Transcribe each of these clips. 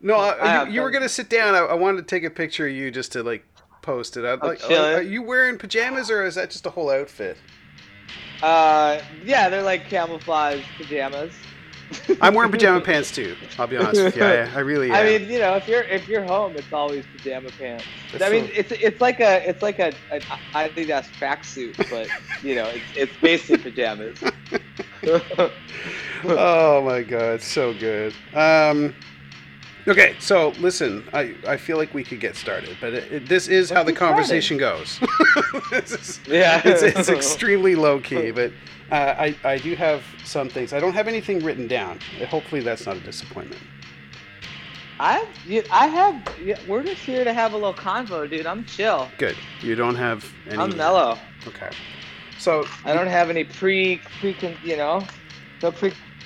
No, I uh, you, you were gonna sit down. I, I wanted to take a picture of you just to like post it. I'm like, chilling. are you wearing pajamas or is that just a whole outfit? Uh, yeah, they're like camouflage pajamas. I'm wearing pajama pants too. I'll be honest with you. I, I really am. I mean, you know, if you're if you're home, it's always pajama pants. That's I mean, so- it's it's like a it's like a, a Adidas tracksuit, but you know, it's, it's basically pajamas. oh my god, so good. Um, okay, so listen, I, I feel like we could get started, but it, it, this is how Let's the get started. conversation goes. Is- yeah, it's, it's extremely low key, but uh, I, I do have some things. I don't have anything written down. Hopefully, that's not a disappointment. I I have we're just here to have a little convo, dude. I'm chill. Good. You don't have any. I'm mellow. Okay. So I don't have any pre pre you know, no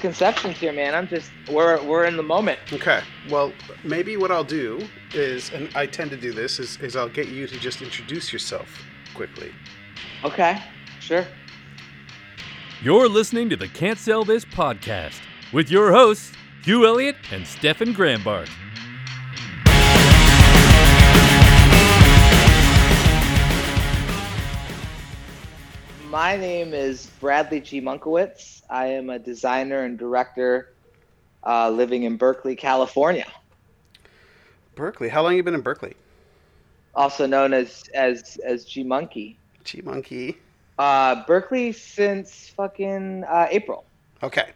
preconceptions here, man. I'm just we're we're in the moment. Okay. Well, maybe what I'll do is, and I tend to do this, is, is I'll get you to just introduce yourself quickly. Okay, sure. You're listening to the Can't Sell This podcast with your hosts, Hugh Elliott and Stefan Grambart. My name is Bradley G. Munkowitz. I am a designer and director uh, living in Berkeley, California, Berkeley. How long have you been in Berkeley? also known as as as G Monkey. G Monkey. Uh, Berkeley since fucking uh, April. Okay.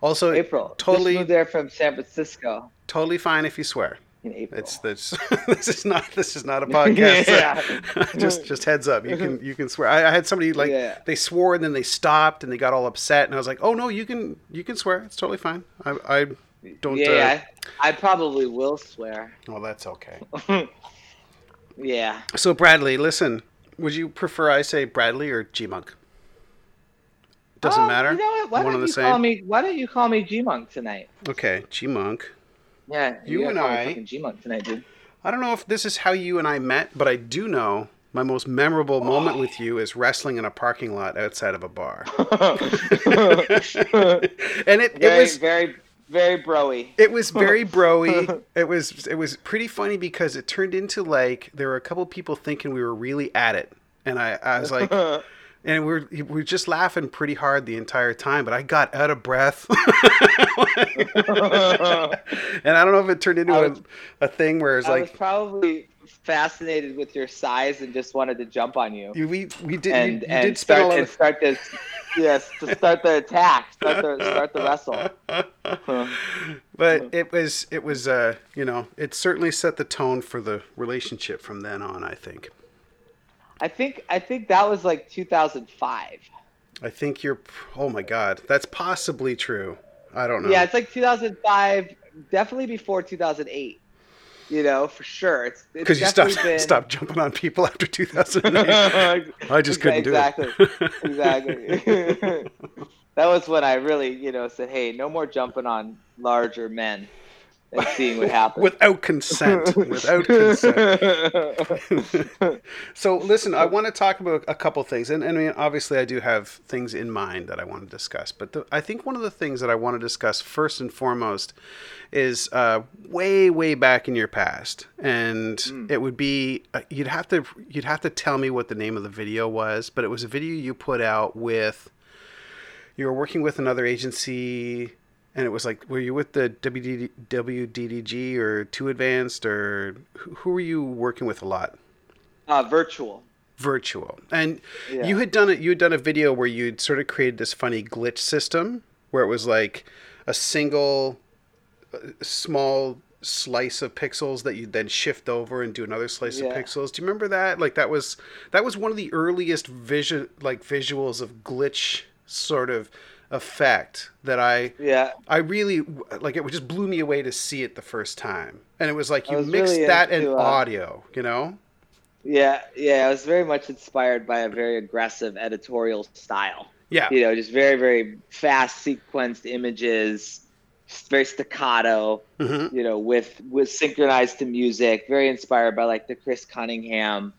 Also, April. totally- Just moved there from San Francisco totally fine if you swear. In April. It's this. this is not. This is not a podcast. Yeah. just just heads up. You can you can swear. I, I had somebody like Yeah. they swore and then they stopped and they got all upset and I was like, oh no, you can you can swear. It's totally fine. I I don't. yeah, I, I probably will swear. Uh, well, that's okay. yeah. So Bradley, listen. Would you prefer I say Bradley or G Monk? Doesn't Oh, matter. You know what? Why One don't you same? call me? Why don't you call me G Monk tonight? Okay, G Monk. Yeah, You gotta and I- tonight, dude. I don't know if this is how you and I met, but I do know my most memorable moment with you is wrestling in a parking lot outside of a bar. and it, it very, was very, very broy. it was very broy. It was it was pretty funny because it turned into like there were a couple people thinking we were really at it. And I, I was like and we were, we were just laughing pretty hard the entire time, but I got out of breath. and I don't know if it turned into was- a thing where it's I was like probably fascinated with your size and just wanted to jump on you you, we we did and you, you and did start and start this. Yes, to start the attack, start the start the wrestle. but it was it was uh you know it certainly set the tone for the relationship from then on i think I think I think that was like 2005. i think you're oh my god that's possibly true i don't know Yeah, it's like 2005, definitely before 2008. You know, for sure. It's because you stopped been- stopped jumping on people after 2008 i just couldn't exactly, do it exactly. exactly. that was when I really, you know, said, "Hey, no more jumping on larger men and seeing what happens." without consent without consent so listen i want to talk about a couple things and, and I mean, obviously i do have things in mind that i want to discuss but the, i think one of the things that i want to discuss first and foremost is uh, way way back in your past and it would be uh, you'd have to you'd have to tell me what the name of the video was but it was a video you put out with you were working with another agency and it was like were you with the WD, wddg or 2Advanced or who were you working with a lot? Uh, Vir2L. Vir2L. And Yeah. you had done it you had done a video where you'd sort of created this funny glitch system where it was like a single uh, small slice of pixels that you'd then shift over and do another slice of pixels. Do you remember that? Like that was that was one of the earliest vision like visuals of glitch sort of effect that i Yeah, I really like it. Just blew me away to see it the first time, and it was like you was mixed really that and into, uh, audio. You know? yeah, yeah. I was very much inspired by a very aggressive editorial style. Yeah. You know, just very, very fast sequenced images, very staccato. hmm you know, with with synchronized to music, very inspired by like the Chris Cunningham,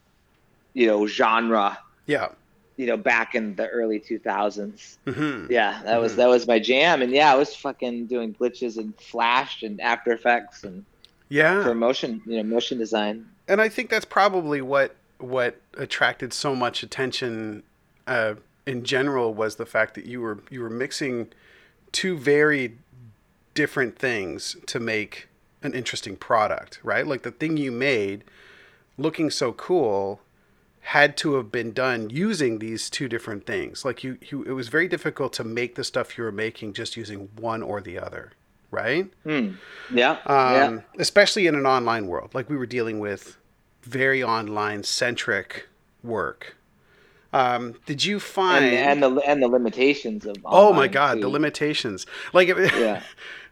you know, genre, Yeah. You know, back in the early 2000s. hmm Yeah, that was Mhm. that was my jam, and yeah, I was fucking doing glitches and Flash and After Effects and Yeah. for motion, you know, motion design. and I think that's probably what what attracted so much attention uh, in general was the fact that you were you were mixing two very different things to make an interesting product, right? Like the thing you made looking so cool had to have been done using these two different things. Like you, you it was very difficult to make the stuff you were making just using one or the other, right? Hmm. Yeah. um, yeah. especially in an online world. Like we were dealing with very online centric work. Um, did you find? And, and the and the limitations of. oh my God, too. the limitations! Like, it, Yeah.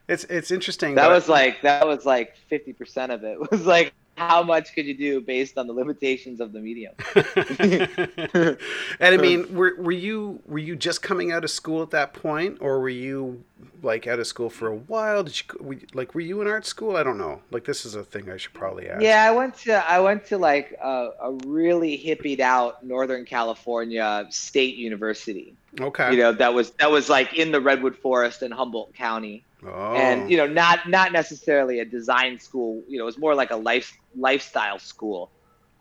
it's it's interesting. That was like that was like fifty percent of it was like how much could you do based on the limitations of the medium? and I mean, were were you were you just coming out of school at that point, or were you like out of school for a while? Did you were like were you in art school? I don't know. Like this is a thing I should probably ask. Yeah, I went to I went to like a, a really hippied out Northern California state university. Okay. You know that was that was like in the redwood forest in Humboldt County, oh. and you know not not necessarily a design school. You know, it was more like a life lifestyle school.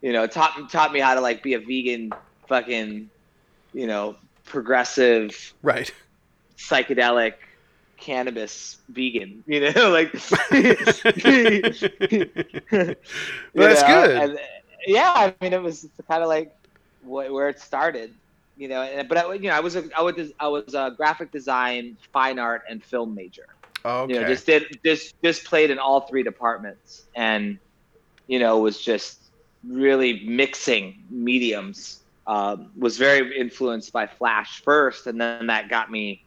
You know, taught taught me how to like be a vegan, fucking, you know, progressive right. psychedelic cannabis vegan. You know, like Well, that's know, good. And, yeah, I mean, it was kind of like wh- where it started, you know. And, but I, you know, I was a I was I was a graphic design, fine art, and film major. Okay. You know, just did just just played in all three departments, and you know, was just really mixing mediums. Um, was very influenced by Flash first, and then that got me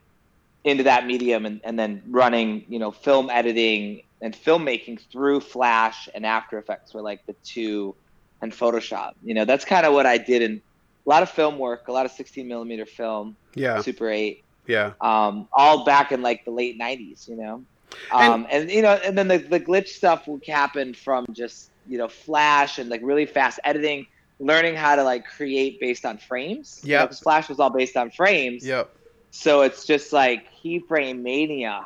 into that medium, and, and then running, you know, film editing and filmmaking through Flash and After Effects were like the two, and Photoshop. You know, that's kind of what I did in a lot of film work, a lot of 16 millimeter film, yeah. Super 8, Yeah. um, all back in like the late 90s, you know. Um, and, you know, and then the, the glitch stuff would happen from just you know Flash and like really fast editing, learning how to like create based on frames. Yep. because Flash was all based on frames. Yep. So it's just like keyframe mania,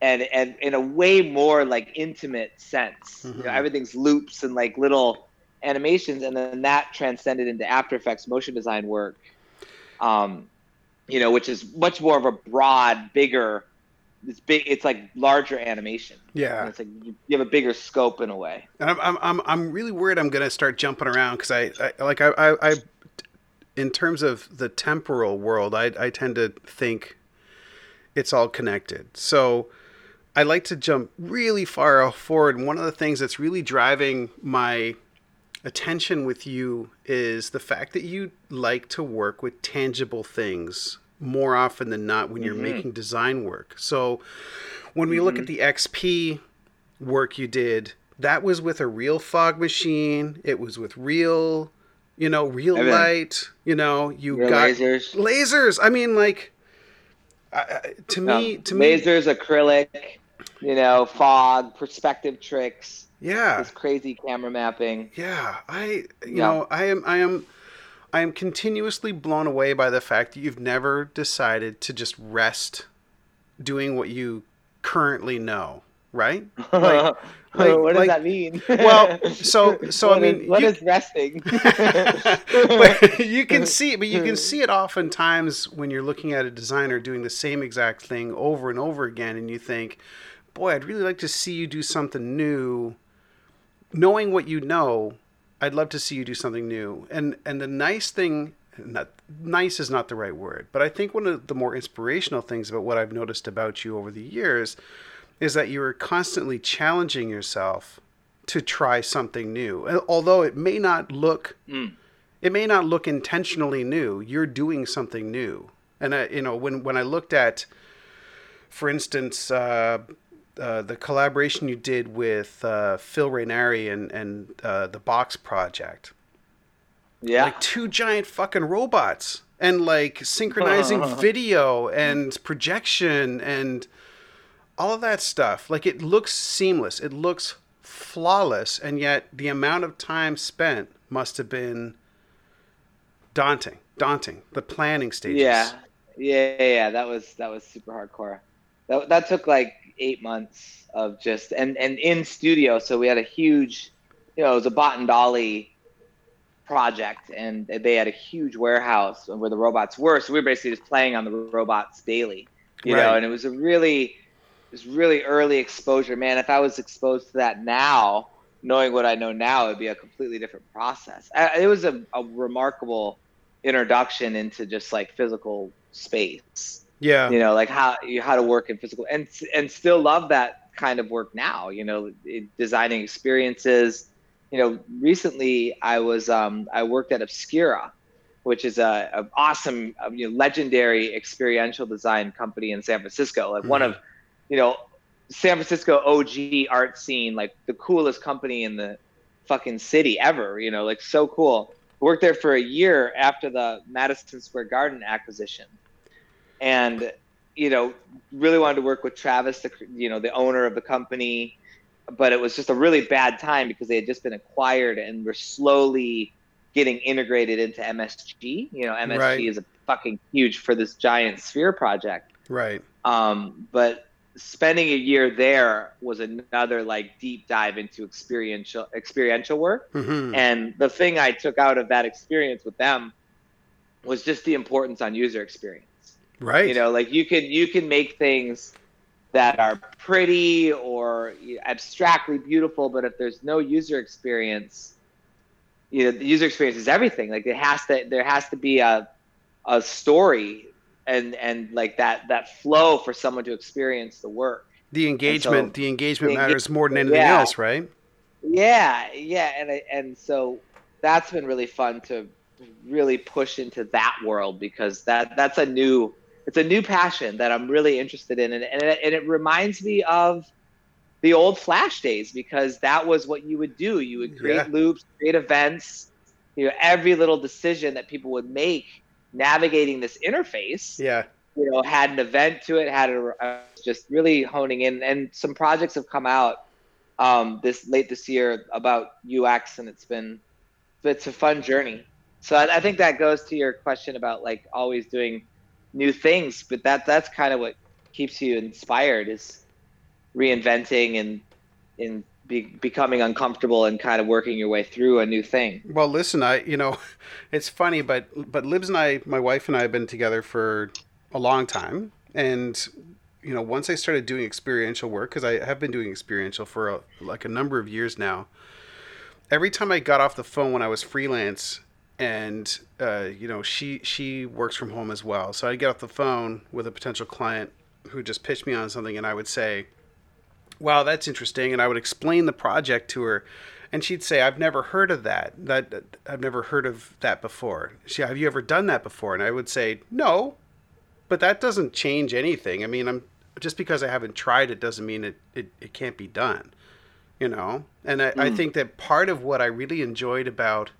and and in a way more like intimate sense. You Mhm. know, everything's loops and like little animations, and then that transcended into After Effects motion design work. Um, you know, which is much more of a broad, bigger. It's big. It's like larger animation. Yeah. And it's like you you have a bigger scope in a way. And I'm, I'm, I'm, I'm really worried I'm going to start jumping around because I, I, like, I, I, I, in terms of the temporal world, I, I tend to think it's all connected. So I like to jump really far forward. And one of the things that's really driving my attention with you is the fact that you like to work with tangible things more often than not when you're Mhm. making design work. So when we look at the XP work you did, that was with a real fog machine. It was with real, you know, real light. You know, you got lasers. lasers. I mean, like, I- to me, Um, to me, lasers, acrylic, you know, fog, perspective tricks, yeah, this crazy camera mapping. yeah. I, you Yeah. know, I am, I am, I am continuously blown away by the fact that you've never decided to just rest doing what you currently know. Right? Like- like- what does like- that mean? Well, so- so, I What is- mean, what you- is resting? but you can see but you can see it oftentimes when you're looking at a designer doing the same exact thing over and over again and you think boy i'd really like to see you do something new knowing what you know i'd love to see you do something new and and the nice thing not nice is not the right word but i think one of the more inspirational things about what i've noticed about you over the years is that you are constantly challenging yourself to try something new although it may not look Mm. it may not look intentionally new. You're doing something new. And I, you know, when when I looked at, for instance, uh, uh, the collaboration you did with uh, Phil Rainari and and uh, the Box Project, yeah. like two giant fucking robots, and like synchronizing video and projection and all of that stuff. Like it looks seamless. It looks flawless, and yet the amount of time spent must have been daunting. Daunting. The planning stages. Yeah, yeah, yeah, yeah. That was that was super hardcore. that, that took like eight months of just and and in studio. So we had a huge, you know, it was a Bot and Dolly project, and they had a huge warehouse where the robots were. So we were basically just playing on the robots daily, you Right. know. And it was a really, it was really early exposure. Man, if I was exposed to that now, knowing what I know now, it'd be a completely different process. Uh, It was a, a remarkable introduction into just like physical space Yeah. you know like how you how to work in physical and and still love that kind of work now you know designing experiences. You know recently i was um i worked at obscura which is a, a awesome uh, you know, legendary experiential design company in san francisco like one of you know san francisco og art scene like the coolest company in the fucking city ever you know like so cool. Worked there for a year after the madison square garden acquisition and you know really wanted to work with Travis, the you know the owner of the company, but it was just a really bad time because they had just been acquired and were slowly getting integrated into MSG. You know, MSG Right. is a fucking huge for this giant sphere project. Right. Um, but spending a year there was another like deep dive into experiential experiential work. hmm And the thing I took out of that experience with them was just the importance on user experience Right. you know like you can you can make things that are pretty or abstractly beautiful but if there's no user experience you know the user experience is everything like it has to there has to be a a story and and like that that flow for someone to experience the work the engagement. so- the engagement the matters more than anything yeah. else, right? yeah yeah and and so that's been really fun to really push into that world because that that's a new it's a new passion that I'm really interested in and and it, and it reminds me of the old flash days because that was what you would do you would create Yeah. loops create events you know every little decision that people would make navigating this interface Yeah. you know had an event to it had a, uh, just really honing in and some projects have come out um, this late this year about ux and it's been it's a fun journey so I, I think that goes to your question about like always doing new things but that that's kind of what keeps you inspired is reinventing and in be, becoming uncomfortable and kind of working your way through a new thing Well, listen, I you know, it's funny, but but Libs and I, my wife and I, have been together for a long time, and you know, once I started doing experiential work, because I have been doing experiential for a, like a number of years now. Every time I got off the phone when I was freelance, and uh, you know, she she works from home as well, so I'd get off the phone with a potential client who just pitched me on something, and I would say, wow, that's interesting. And I would explain the project to her. And she'd say, I've never heard of that. That I've never heard of that before. She, have you ever done that before? And I would say, no, but that doesn't change anything. I mean, I'm just because I haven't tried it doesn't mean it, it, it can't be done, you know? And I, I think that part of what I really enjoyed about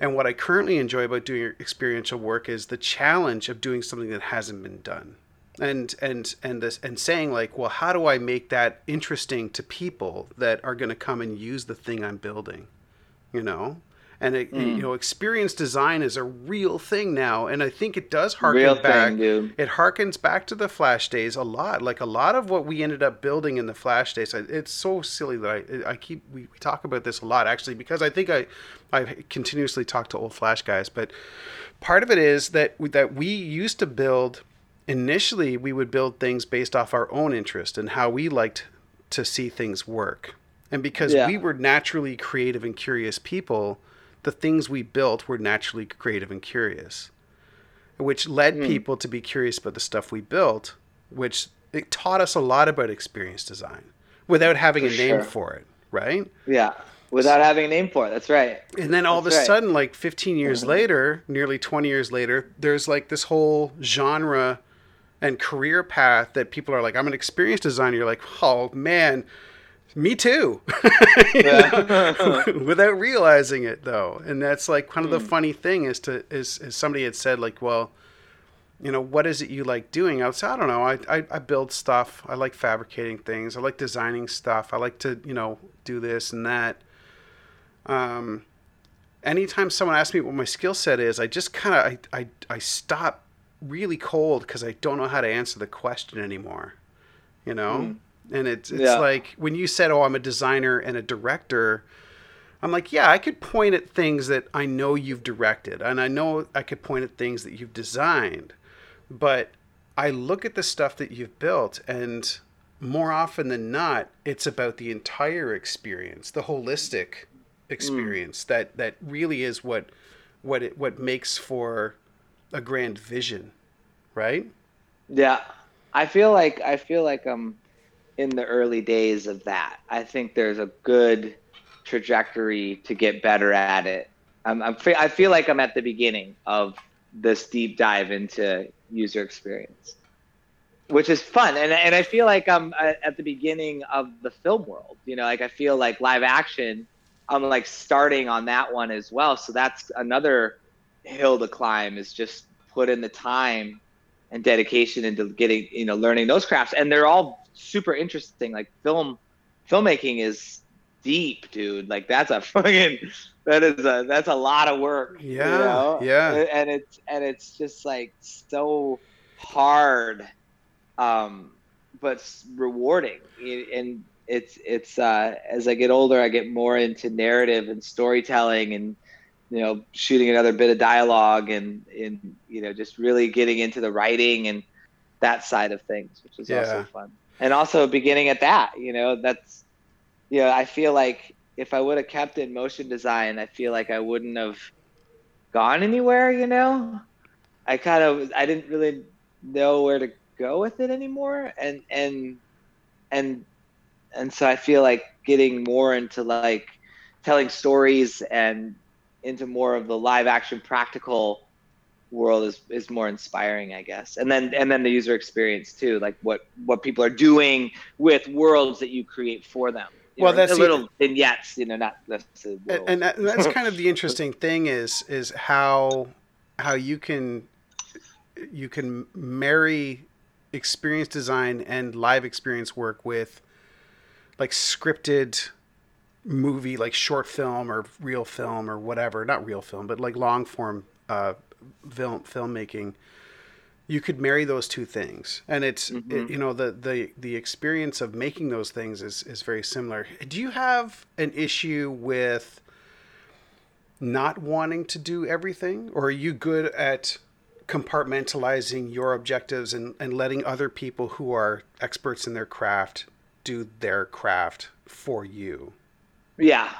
and what I currently enjoy about doing experiential work is the challenge of doing something that hasn't been done. And and and this and saying like, well, how do I make that interesting to people that are going to come and use the thing I'm building? You know? And it, you hmm. know, experience design is a real thing now, and I think it does harken real back. thing dude It harkens back to the Flash days a lot. Like a lot of what we ended up building in the Flash days. It's so silly that I, I keep we, we talk about this a lot actually because I think I I continuously talk to old Flash guys, but part of it is that we, that we used to build. Initially, we would build things based off our own interest and how we liked to see things work. And because Yeah. we were naturally creative and curious people, the things we built were naturally creative and curious which led Hmm. people to be curious about the stuff we built, which it taught us a lot about experience design without having For a name sure. for it, right? yeah without having a name for it that's right And then all of a right. sudden, like 15 years later, nearly 20 years later, there's like this whole genre and career path that people are like, I'm an experience designer. You're like, oh man, me too. Without realizing it though. And that's like kind of the funny thing is to is, is somebody had said like, well, you know, what is it you like doing? I say, I don't know. I, I, I build stuff. I like fabricating things. I like designing stuff. I like to, you know, do this and that. Um, anytime someone asks me what my skill set is, I just kind of I, I I stop really cold because I don't know how to answer the question anymore. you know. Mm. And it's it's Yeah. like when you said, "Oh, I'm a designer and a director." I'm like, yeah, I could point at things that I know you've directed, and I know I could point at things that you've designed, but I look at the stuff that you've built, and more often than not, it's about the entire experience, the holistic experience that that really is what what it what makes for a grand vision, right? Yeah, I feel like I feel like I'm in the early days of that. I think there's a good trajectory to get better at it. I'm, I'm I feel like I'm at the beginning of this deep dive into user experience, which is fun. And and I feel like I'm at at the beginning of the film world. You know, like I feel like live action. I'm like starting on that one as well. So that's another hill to climb. Is just put in the time and dedication into getting you know learning those crafts and they're all super interesting like film filmmaking is deep dude like that's a fucking that is a that's a lot of work you Yeah, know? yeah. and it's and it's just like so hard um but rewarding and it's it's uh as i get older i get more into narrative and storytelling and you know shooting another bit of dialogue and and you know just really getting into the writing and that side of things which is Yeah. also fun and also beginning at that you know that's you know i feel like if i would have kept in motion design i feel like i wouldn't have gone anywhere you know? I kind of i didn't really know where to go with it anymore. And and and and so i feel like getting more into like telling stories and into more of the live action practical world is, is more inspiring i guess. And then and then the user experience too like what what people are doing with worlds that you create for them. You Well, know, that's a the- little vignettes you know not that's and, and, that, and that's kind of the interesting thing is is how how you can you can marry experience design and live experience work with like scripted movie like short film or real film or whatever not real film but like long form uh film filmmaking you could marry those two things. And it's it- Mhm. you know the the the experience of making those things is is very similar. Do you have an issue with not wanting to do everything? Or are you good at compartmentalizing your objectives and, and letting other people who are experts in their craft do their craft for you? Yeah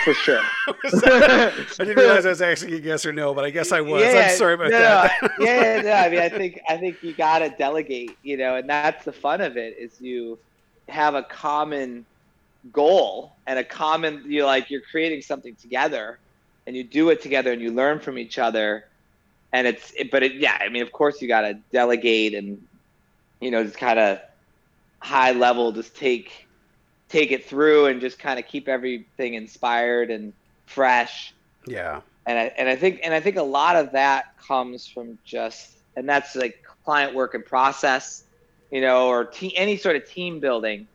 for sure I didn't realize I was asking a yes or no, but I guess I was. I'm sorry about no, that. Yeah, yeah, no. I mean, I think I think you gotta delegate, you know, and that's the fun of it is you have a common goal and a common you like you're creating something together, and you do it together and you learn from each other, and it's it, but it yeah, I mean, of course you gotta delegate and you know just kind of high level just take take it through and just kind of keep everything inspired and fresh. Yeah. and I and I think and I think a lot of that comes from just and that's like client work and process, you know, or te- any sort of team building.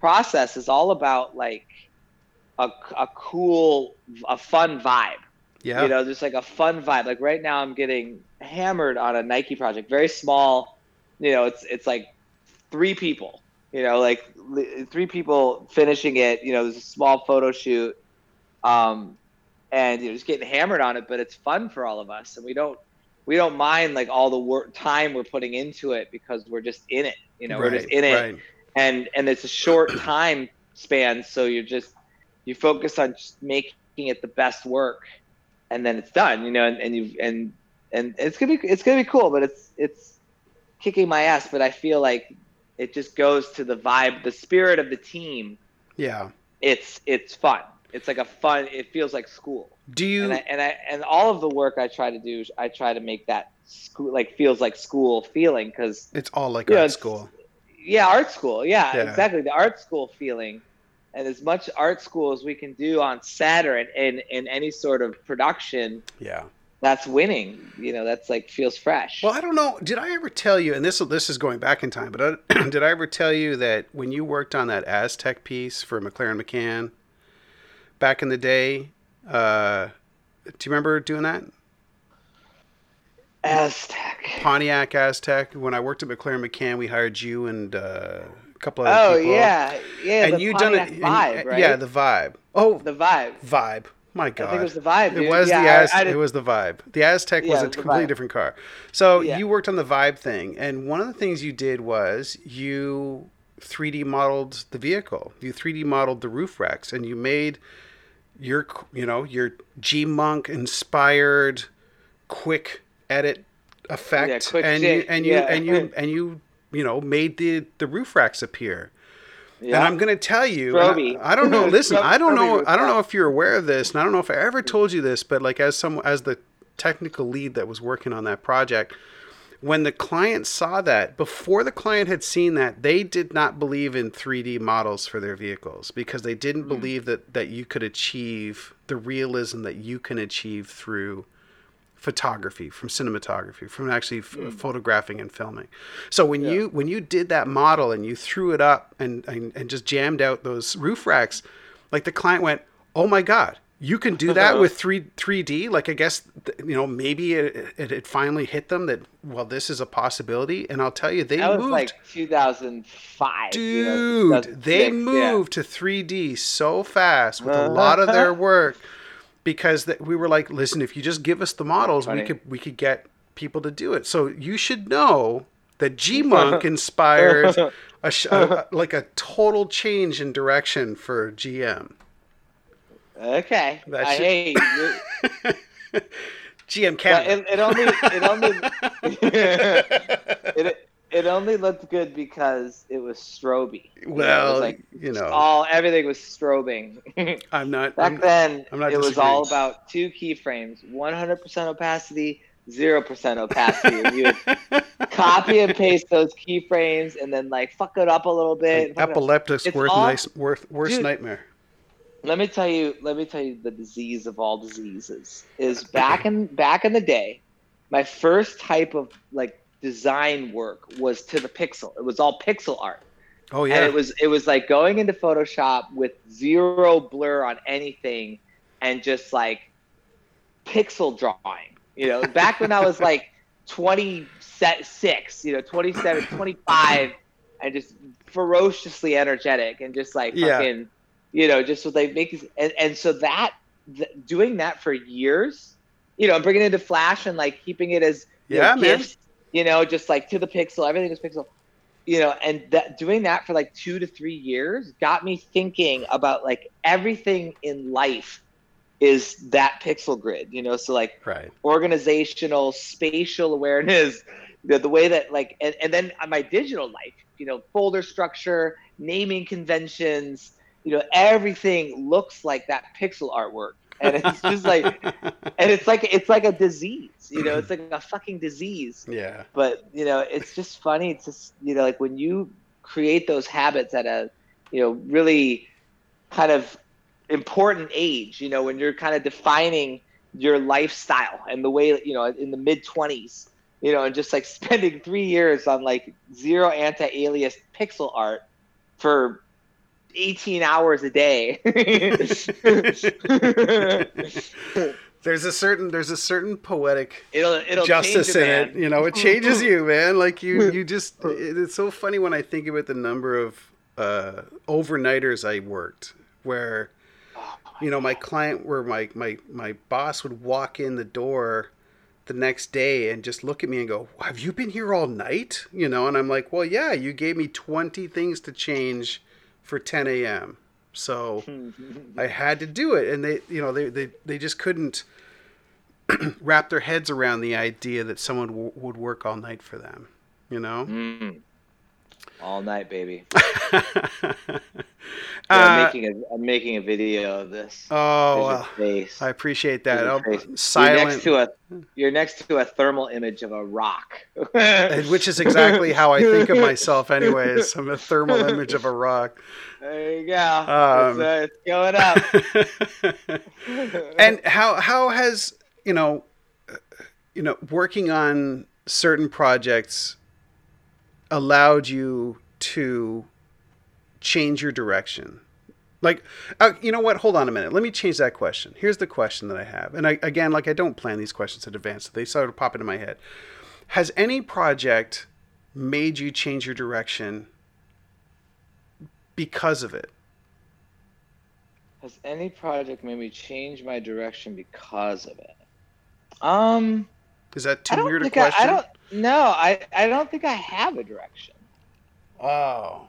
Process is all about like a, a cool a fun vibe. Yeah. you know just like a fun vibe. Like right now i'm getting hammered on a nike project very small. You know it's it's like three people you know like three people finishing it you know there's a small photo shoot um and you know just getting hammered on it but it's fun for all of us and we don't we don't mind like all the work time we're putting into it because we're just in it you know we're just in it right. and and it's a short time span so you're just you focus on just making it the best work and then it's done you know and, and you and and it's gonna be it's gonna be cool but it's it's kicking my ass but i feel like it just goes to the vibe the spirit of the team Yeah. it's it's fun it's like a fun it feels like school Do you? and I, and I and all of the work i try to do i try to make that school like feels like school feeling because it's all like art it's- school. yeah art school yeah, Yeah. exactly the art school feeling and as much art school as we can do on set or in, in, in any sort of production Yeah. That's winning you know that's like feels fresh Well, I don't know. Did I ever tell you? And this this is going back in time, but I, did I ever tell you that when you worked on that Aztek piece for McLaren McCann back in the day? Uh, do you remember doing that? Aztek. Pontiac Aztek. When I worked at McLaren McCann, we hired you and uh, a couple other Oh people. Oh yeah, yeah. and the you done it. Pontiac and- right? Yeah, the vibe. Oh, the vibe. vibe. My God, I think it was the vibe. It was yeah, the Az- I it was the vibe. The Aztek Yeah, was a was completely different car. So Yeah. you worked on the vibe thing, and one of the things you did was you 3D modeled the vehicle. You 3D modeled the roof racks, and you made your you know your G Monk inspired quick edit effect, Yeah, quick and you and you yeah. and you and you you know made the the roof racks appear. Yeah. And I'm going to tell you. I, I don't know. Listen, I don't know. I don't know if you're aware of this, and I don't know if I ever told you this, but like as some as the technical lead that was working on that project, when the client saw that, before the client had seen that, they did not believe in 3D models for their vehicles because they didn't believe that that you could achieve the realism that you can achieve through photography from cinematography from actually f- hmm. photographing and filming. So when you when you did that model and you threw it up and, and and just jammed out those roof racks like the client went oh my god you can do that uh-huh. with 3 3d like i guess you know maybe it, it, it finally hit them that well this is a possibility. And i'll tell you they that moved like 2005. Dude, you know, they 2006, yeah. moved to 3D so fast with a lot of their work because that we were like, listen, if you just give us the models, we could we could get people to do it. So you should know that G Monk inspired a, a like a total change in direction for GM. Okay. That I should- hate you. GM Canada. it, it only it only it, it only looked good because it was stroby. Well, was like you know, all everything was strobing. I'm not. Back I'm- then, I'm not it was all about two keyframes: 100% opacity, 0% opacity. and you would copy and paste those keyframes, and then like fuck it up a little bit. epileptic's worth all- nice, worth worst Dude. nightmare. let me tell you let me tell you the disease of all diseases is back in back in the day my first type of like design work was to the pixel it was all pixel art Oh and yeah. it was it was like going into photoshop with zero blur on anything and just like pixel drawing you know back when i was like 26 you know 27 25 and just ferociously energetic and just like Yeah. fucking you know just was like making and, and so that th- doing that for years you know bringing it into flash and like keeping it as Yeah, know, man. You know just like to the pixel everything was pixel you know and that doing that for like two to three years got me thinking about like everything in life is that pixel grid you know so like right. organizational spatial awareness the, the way that like and, and then my digital life you know folder structure naming conventions you know everything looks like that pixel artwork and it's just like and it's like it's like a disease you know it's like a fucking disease yeah. but you know it's just funny It's just you know like when you create those habits at a you know really kind of important age you know when you're kind of defining your lifestyle and the way you know in the mid 20s you know and just like spending three years on like zero anti-alias pixel art for 18 hours a day There's a certain there's a certain poetic it'll it'll justice in man. it. You know, it changes you, man. Like you you just it, it's so funny when I think about the number of uh, overnighters I worked where you know my client where my my my boss would walk in the door the next day and just look at me and go, "Have you been here all night?" You know, and I'm like, "Well, yeah, you gave me 20 things to change for 10 a.m." So I had to do it, and they, you know, they they, they just couldn't wrap their heads around the idea that someone w- would work all night for them. You know. Mm. All night baby uh, I'm making a I'm making a video of this. oh. I appreciate that. There's your You're silent, next to a you're next to a thermal image of a rock. which is exactly how I think of myself, anyways. I'm a thermal image of a rock. There you go. Um, it's, uh, it's going up. and how how has you know uh, you know working on certain projects allowed you to change your direction Like, uh, you know what? Hold on a minute. Let me change that question. Here's the question that I have. And I, again, like, I don't plan these questions in advance. So they sort of pop into my head. Has any project made you change your direction because of it? Has any project made me change my direction because of it? Um, Is that too weird a I, question? I don't. No, I I don't think I have a direction. Oh.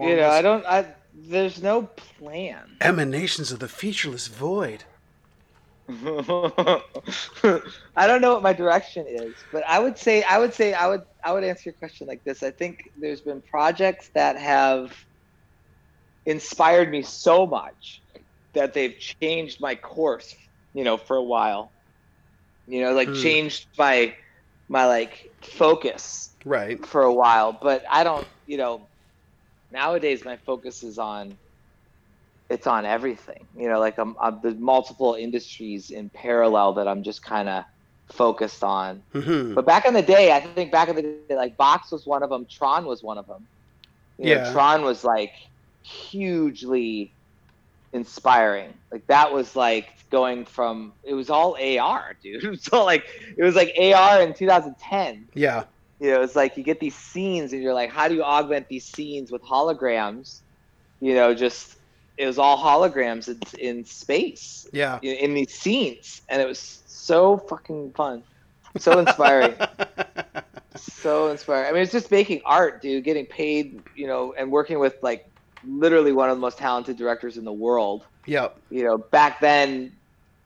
You know, I don't. I there's no plan. Emanations of the featureless void. I don't know what my direction is, but I would say I would say I would I would answer your question like this. I think there's been projects that have inspired me so much that they've changed my course, you know, for a while. You know, like Hmm. changed my my like focus Right. for a while, but I don't, you know, nowadays my focus is on it's on everything. You know, like I'm, I'm the multiple industries in parallel that I'm just kind of focused on. hmm But back in the day, I think back in the day, like Box was one of them, Tron was one of them. You know, Yeah. Tron was like hugely inspiring. Like that was like going from it was all AR, dude. so like it was like AR in 2010 Yeah. you know, it's like you get these scenes and you're like, how do you augment these scenes with holograms? You know, just it was all holograms in, in space Yeah. in, in these scenes, and it was so fucking fun, so inspiring, so inspiring. I mean, it's just making art, dude, getting paid, you know, and working with like literally one of the most talented directors in the world yep. you know, back then,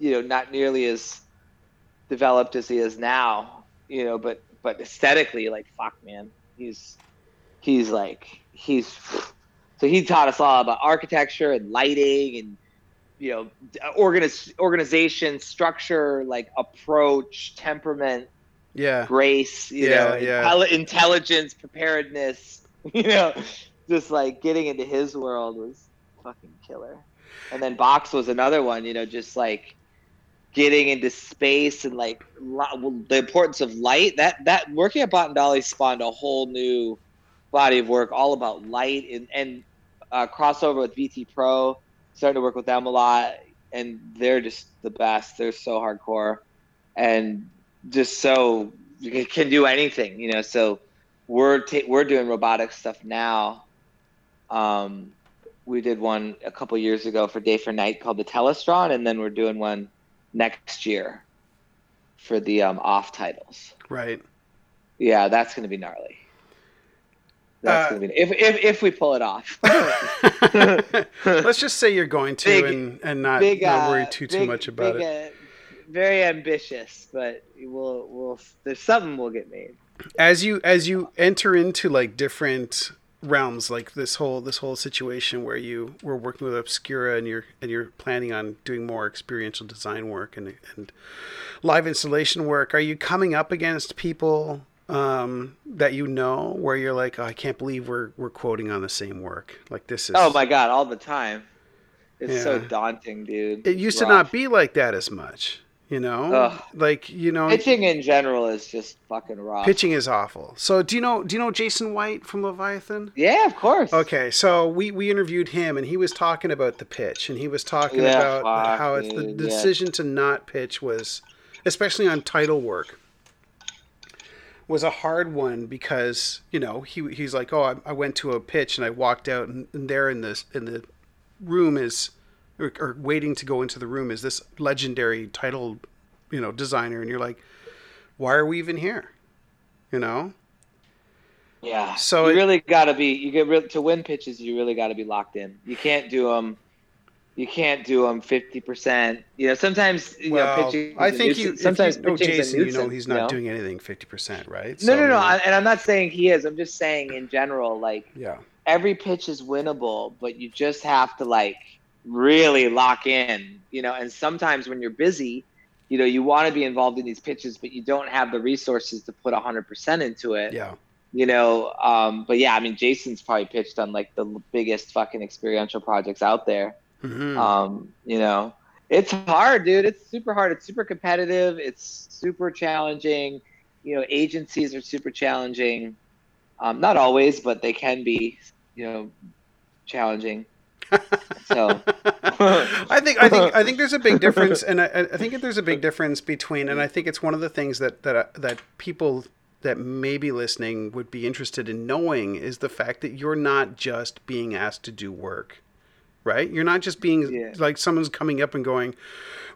you know, not nearly as developed as he is now, you know, but but aesthetically, like fuck, man, he's he's like he's so he taught us all about architecture and lighting and you know organiz- organization structure like approach temperament Yeah. grace you Yeah, know yeah. intelli- intelligence preparedness you know just like getting into his world was fucking killer and then box was another one you know just like getting into space and like the importance of light that that working at Bot Dolly spawned a whole new body of work all about light and and uh, crossover with VT Pro starting to work with them a lot and they're just the best. They're so hardcore and just so can do anything you know so we're ta- we're doing robotic stuff now. Um we did one a couple years ago for day for night called the telestron and then we're doing one next year for the um, off titles Right. yeah that's going to be gnarly that's Uh, going to be if, if if we pull it off Let's just say you're going to Big- and, and not, big, not uh, worry too too big- much about it. uh, very ambitious but we'll we'll there's something will get made As you as you enter into like different realms like this whole this whole situation where you were working with Obscura and you're and you're planning on doing more experiential design work and and live installation work, are you coming up against people um, that you know where you're like, oh, I can't believe we're we're quoting on the same work. Like this is oh my god all the time. It's so daunting dude. It used to not be like that as much, you know? Ugh. Like, you know, pitching in general is just fucking rough pitching is awful. So, do you know do you know Jason White from Leviathan? yeah of course Okay, so we, we interviewed him and he was talking about the pitch and he was talking Yeah, about fuck, how it's the yeah. decision to not pitch was especially on title work was a hard one because, you know, he he's like, "Oh, I, I went to a pitch and I walked out and, and there in this in the room is or, or waiting to go into the room is this legendary title, you know, designer and you're like, "Why are we even here?" You know? Yeah. So you it- really got to be you get re- to win pitches. You really got to be locked in. You can't do them. You can't do them fifty percent. You know, sometimes you know Well, pitching. I think you, sometimes you know Jason, you know nuisance, he's you not know? doing anything fifty percent, right? No, So, no, no. I I, mean, and I'm not saying he is. I'm just saying in general, like yeah, every pitch is winnable, but you just have to like really lock in, you know. And sometimes when you're busy, you know, you want to be involved in these pitches, but you don't have the resources to put 100% into it. yeah, You know, um, but yeah, I mean, Jason's probably pitched on like the biggest fucking experiential projects out there. Mhm. Um, you know, it's hard, dude. It's super hard. It's super competitive. It's super challenging. You know, agencies are super challenging. Um, not always, but they can be, you know, challenging. So I think I think I think there's a big difference, and I, I think there's a big difference between, and I think it's one of the things that that that people that may be listening would be interested in knowing is the fact that you're not just being asked to do work, right? You're not just being Yeah. like someone's coming up and going,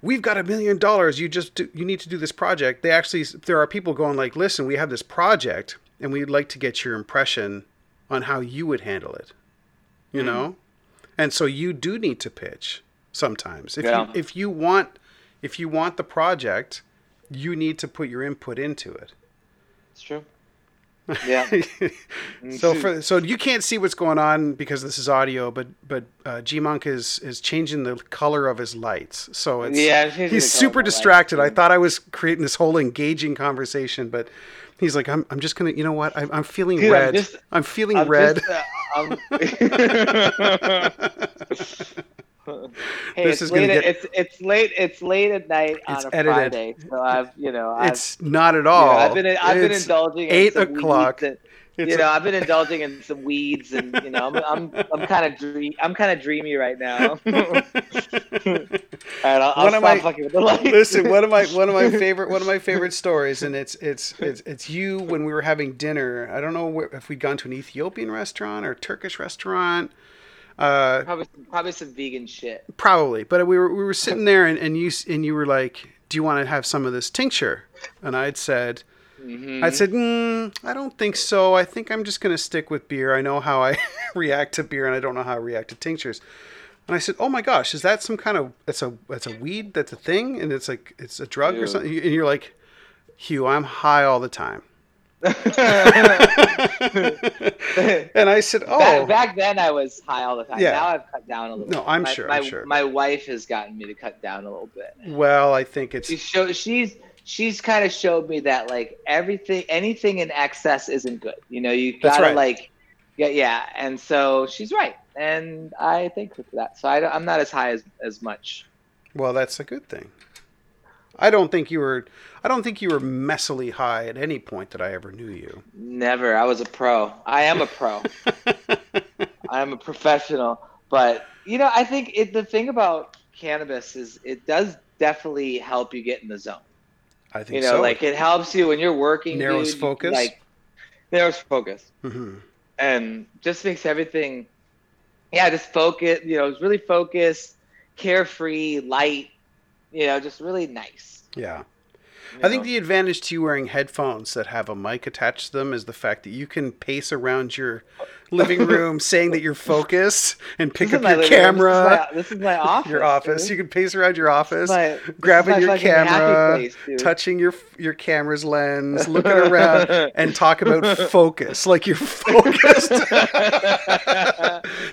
"We've got a million dollars. You just do, you need to do this project." They actually there are people going like, "Listen, we have this project, and we'd like to get your impression on how you would handle it." You Mm-hmm. know, and so you do need to pitch sometimes if Yeah. you if you want if you want the project, you need to put your input into it. it's true. Yeah. so for so you can't see what's going on because this is audio, but but uh, GMUNK is is changing the color of his lights. So it's Yeah, he's super of my lights, distracted. I thought I was creating this whole engaging conversation, but he's like, I'm I'm just gonna you know what I'm I'm feeling Dude, I'm red. I'm, feeling I'm red. just, uh, I'm- um, hey, This it's is gonna late. at- get- It's it's late. It's late at night It's on a edited. Friday, so I've you know I've, it's not at you know, all. I've been I've been indulging eight some o'clock. and- It's you know, I've been indulging in some weeds, and you know, I'm I'm, I'm kind of dream I'm kind of dreamy right now. All right, I'll, I'll stop my- fucking with the lights. Listen, one of my one of my favorite one of my favorite stories, and it's it's it's it's you when we were having dinner. I don't know where, if we'd gone to an Ethiopian restaurant or Turkish restaurant. Uh, probably probably some vegan shit. probably, but we were we were sitting there, and, and you and you were like, "Do you want to have some of this tincture?" And I'd said, Mhm. I said, mm, I don't think so. I think I'm just going to stick with beer. I know how I react to beer, and I don't know how I react to tinctures. And I said, Oh my gosh, is that some kind of it's a it's a weed that's a thing, and it's like it's a drug or something? And you're like, Hugh, I'm high all the time. and I said, Oh, back, back then I was high all the time. Yeah. Now I've cut down a little. No, bit. I'm my, sure, My, I'm sure. my wife has gotten me to cut down a little bit. well, I think it's She show, she's she's kind of showed me that like everything anything in excess isn't good. You know, you gotta right. like yeah yeah. And so she's right, and I thank her for that. So I, I'm not as high as as much. well, that's a good thing. I don't think you were I don't think you were messily high at any point that I ever knew you. Never. I was a pro. I am a pro. I am a professional. But you know, I think it, the thing about cannabis is it does definitely help you get in the zone. I think You know, so. like it helps you when you're working. Narrows dude, focus? Like narrows focus, Mhm. and just makes everything. Yeah, just focus. You know, it's really focused, carefree, light. You know, just really nice. Yeah. I think know? the advantage to you wearing headphones that have a mic attached to them is the fact that you can pace around your living room saying that you're focused and pick This up your camera, This is my, this is my office. your office. dude. You can pace around your office, my- grabbing your camera, place, touching your your camera's lens, looking around, and talk about focus like you're focused.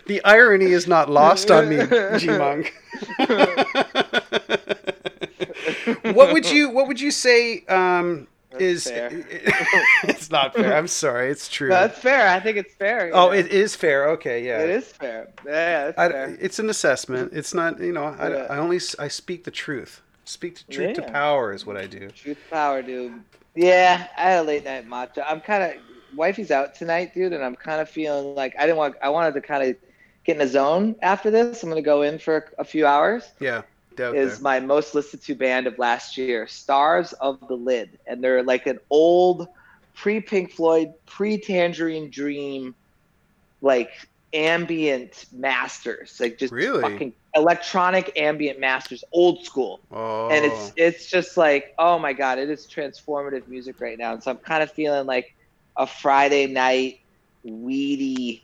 the irony is not lost on me, GMUNK. What would you What would you say? Um, That's is it's not fair. I'm sorry. It's true. No, that's fair. I think it's fair. oh, know. it is fair. Okay, yeah. It is fair. Yeah, it's I, fair. it's an assessment. It's not. You know. I, Yeah. I only I speak the truth. Speak the truth to power is what I do. Truth power, dude. Yeah, I had a late night matcha. I'm kind of wifey's out tonight, dude, and I'm kind of feeling like I didn't want. I wanted to kind of get in a zone after this. I'm gonna go in for a few hours. Yeah. Doubt is there. my most listened to band of last year, Stars of the Lid, and they're like an old pre Pink Floyd, pre Tangerine Dream, like ambient masters, like just Really? fucking electronic ambient masters, old school. Oh. And it's oh. it's just like, oh my god, it is transformative music right now. And so I'm kind of feeling like a Friday night weedy,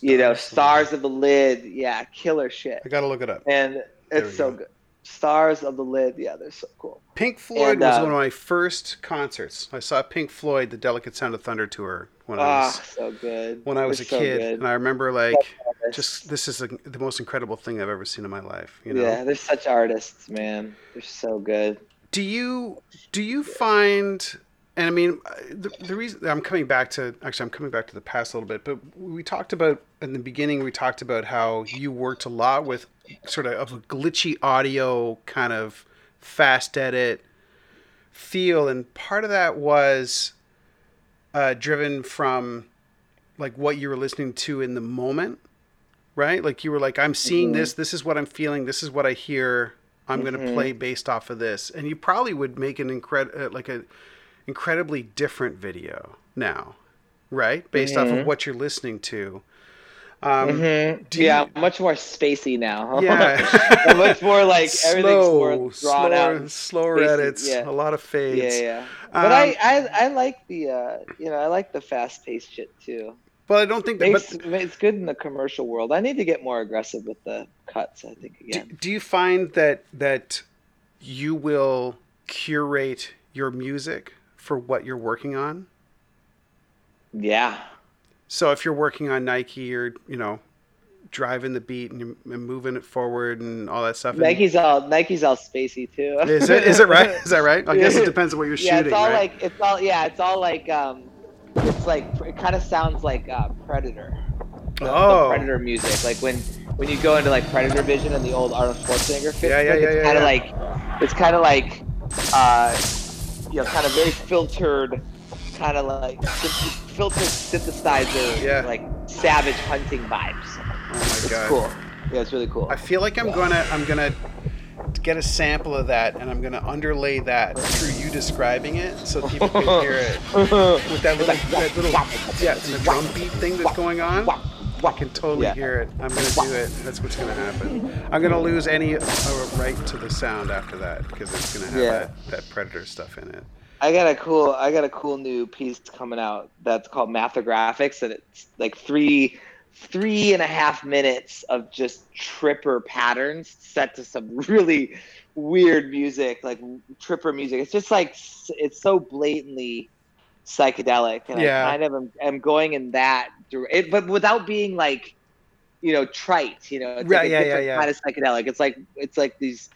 you know, Stars of the Lid, yeah, killer shit. I gotta look it up. And it's so go. good. Stars of the Lid, yeah, they're so cool. Pink Floyd And, was uh, one of my first concerts. I saw Pink Floyd, the Delicate Sound of Thunder tour when I Ah, was so good. when I was They're a so kid, good. and I remember like just this is a, the most incredible thing I've ever seen in my life. You know. yeah, they're such artists, man. They're so good. Do you do you find? And I mean, the, the reason I'm coming back to actually I'm coming back to the past a little bit, but we talked about in the beginning. We talked about how you worked a lot with sort of, of a glitchy audio kind of fast edit feel, and part of that was uh, driven from like what you were listening to in the moment, right? Like you were like, I'm seeing Mhm. this. This is what I'm feeling. This is what I hear. I'm going to play based off of this, and you probably would make an incredible, uh, like a incredibly different video now, right? Based off of Mhm. what you're listening to. Um, Mhm. do yeah, you- much more spacey now. Yeah. And much more like everything's more drawn slower, out. slower spacey, edits, yeah. a lot of fades. Yeah, yeah. But Um, I, I, I like the, uh, you know, I like the fast-paced shit too. Well, I don't think that. Makes, But it's good in the commercial world. I need to get more aggressive with the cuts. I think do, do you find that that you will curate your music for what you're working on? Yeah. So if you're working on Nike, you're you know driving the beat and, you're, and moving it forward and all that stuff. and- Nike's all Nike's all spacey too. is it is it right? Is that right? I guess it depends on what you're yeah, shooting. it's all right? like it's all yeah, it's all like um, it's like it kind of sounds like uh, Predator. The, the Oh. Predator music, like when when you go into like Predator Vision and the old Arnold Schwarzenegger fits, Yeah, yeah, like, yeah, it's yeah, kind of yeah. like it's kind of like uh, you know, kind of very filtered, kind of like filtered synthesizer, Yeah. like savage hunting vibes. oh my It's god. cool. Yeah, it's really cool. I feel like I'm gonna I'm gonna get a sample of that and I'm gonna underlay that through you describing it so people can hear it with that little that little yeah the drum beat thing that's going on. I can totally Yeah. hear it. I'm gonna do it. That's what's gonna happen. I'm gonna lose any uh, right to the sound after that because it's gonna have Yeah. that, that predator stuff in it. I got a cool I got a cool new piece coming out that's called Mathographics and it's like three three and a half minutes of just tripper patterns set to some really weird music, like tripper music. It's just like it's so blatantly psychedelic, and Yeah. I kind of am, am going in that, it, but without being like, you know, trite. You know, it's Right, like yeah, yeah, yeah. kind of psychedelic. It's like it's like these.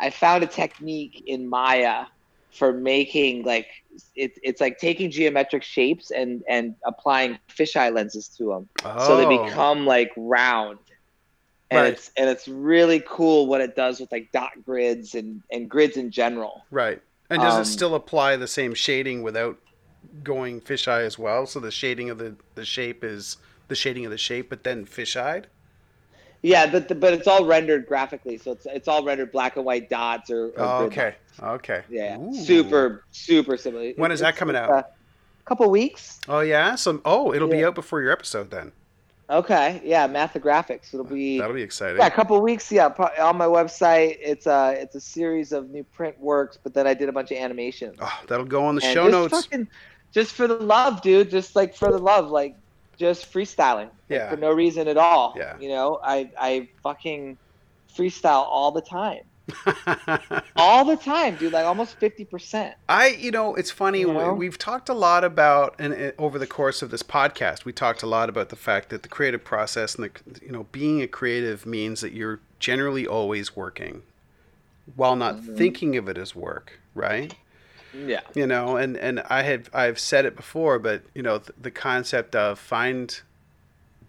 I found a technique in Maya for making like it, it's like taking geometric shapes and and applying fisheye lenses to them so they Oh. become like round and Right. it's and it's really cool what it does with like dot grids and and grids in general Right. And does Um, it still apply the same shading without going fisheye as well? So the shading of the, the shape is the shading of the shape, but then fisheyed? yeah but the, but it's all rendered graphically so it's it's all rendered black and white dots or, or Oh, okay. Okay. yeah Ooh. super super similar When is that coming out? A couple weeks Oh yeah. So oh, it'll be out before your episode then. okay yeah mathographics it'll be That'll be exciting. Yeah, a couple weeks. Yeah, pro- on my website, it's a it's a series of new print works, but then I did a bunch of animations. Oh, that'll go on the And show just notes. fucking- just for the love, dude. Just like for the love, like just freestyling. like, Yeah. For no reason at all. Yeah. You know, I I fucking freestyle all the time, all the time, dude. Like almost fifty percent. I, you know, it's funny. You know? We've talked a lot about, and over the course of this podcast, we talked a lot about the fact that the creative process and the, you know, being a creative means that you're generally always working, while not Mhm. thinking of it as work, right? Yeah. You know, and and I had I've said it before, but you know, the, the concept of find,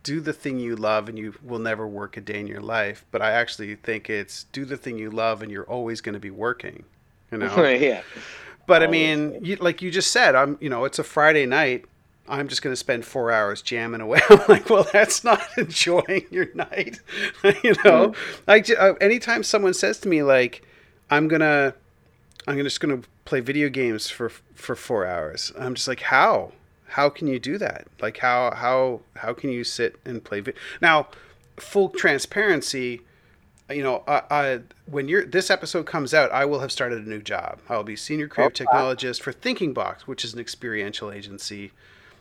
do the thing you love, and you will never work a day in your life. But I actually think it's do the thing you love, and you're always going to be working. You know. yeah. But I mean, you, like you just said, I'm you know it's a Friday night. I'm just going to spend four hours jamming away. I'm like, well, that's not enjoying your night. you know, like j- uh, anytime someone says to me like, I'm gonna, I'm just gonna play video games for for four hours. I'm just like, how? How can you do that? Like, how how how can you sit and play? Vi- now, full transparency you know, I, I when you're this episode comes out, I will have started a new job. I'll be senior creative oh, Okay. technologist for Thinkingbox, which is an experiential agency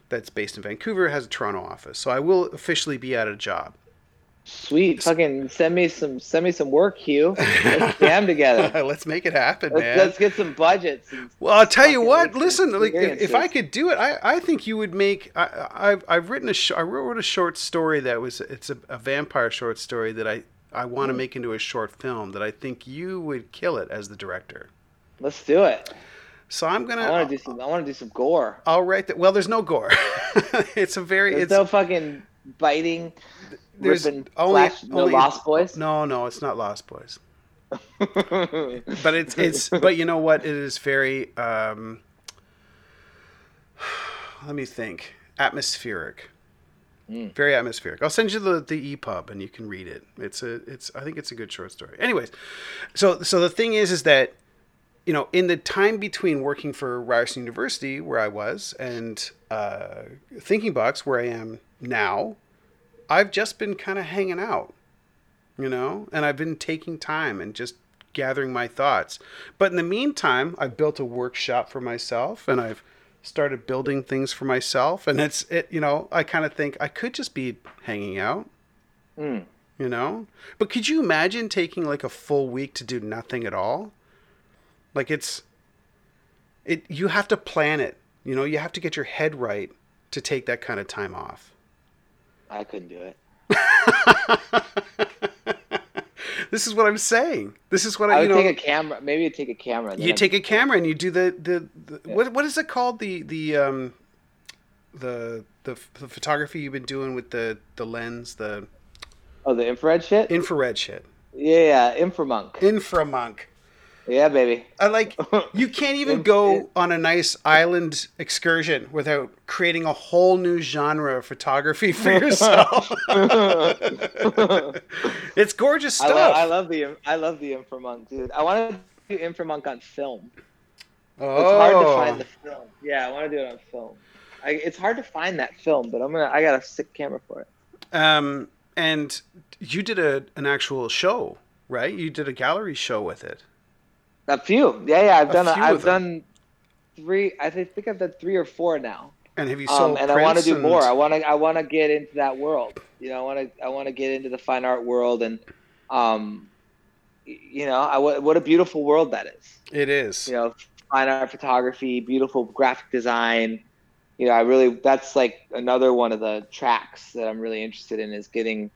that's based in Vancouver, has a Toronto office. So I will officially be at a job. Sweet. Fucking send me some send me some work, Hugh. Let's jam together. Let's make it happen, Let's, man. let's get some budgets. Well, I'll tell you what. Listen, like if, I could do it, I, I think you would make. I, I've I've written a sh- I wrote a short story that was it's a, a vampire short story that I I want to Hmm. make into a short film that I think you would kill it as the director. Let's do it. So I'm gonna. I want to do some. I want to do some gore. I'll write that. Well, there's no gore. it's a very. There's it's no fucking biting, there's ripping, only, flash, no Lost Boys. No, no, it's not Lost Boys. But it's it's. but you know what? It is very. Um, let me think. Atmospheric. Mm. Very atmospheric. I'll send you the the EPUB and you can read it. It's a it's I think it's a good short story. Anyways, so so the thing is is that you know in the time between working for Ryerson University where I was and uh, Thinkingbox where I am now, I've just been kind of hanging out, you know, and I've been taking time and just gathering my thoughts. But in the meantime, I've built a workshop for myself and I've started building things for myself and it's it you know, I kind of think I could just be hanging out, Mm. you know? But could you imagine taking like a full week to do nothing at all? Like it's it you have to plan it. You know, you have to get your head right to take that kind of time off. I couldn't do it. this is what I'm saying. This is what I, I you would know. take a camera. Maybe I'd take a camera. you take a I'd- camera and you do the the, the Yeah. what what is it called the the um the the, the photography you've been doing with the the lens the Oh, the infrared shit. infrared shit yeah, yeah, Inframunk. Inframunk. Yeah, baby. I like you can't even go on a nice island excursion without creating a whole new genre of photography for yourself. it's gorgeous I, stuff. love, I love the I love the Inframunk, dude. I want to do Inframunk on film. oh, It's hard to find the film. Yeah, I want to do it on film. I, it's hard to find that film, but I'm gonna. I got a sick camera for it. Um, and you did a an actual show, right? You did a gallery show with it. A few. Yeah, yeah. I've A done. A, I've done three. I think I've done three or four now. And have you Um, sold and I want to do and- more. I want to. I want to get into that world. You know, I want to. I want to get into the fine art world, and, um, you know, I, what what a beautiful world that is. It is. you know, fine art photography, beautiful graphic design. You know, I really that's like another one of the tracks that I'm really interested in is getting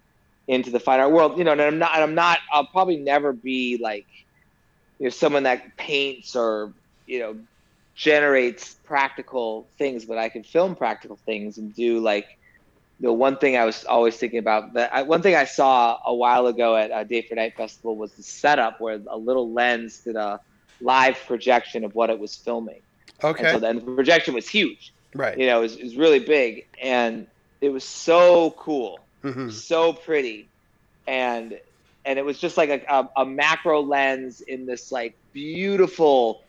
into the fine art world. You know, and I'm not I'm not I'll probably never be like you know someone that paints or you know generates practical things, but I can film practical things and do like the one thing I was always thinking about that I, one thing I saw a while ago at uh, Day for Night Festival was the setup where a little lens did a live projection of what it was filming. Okay. And so then the projection was huge. right. You know, it was, it was really big and it was so cool, hmm so pretty. And and it was just like a, a, a macro lens in this like beautiful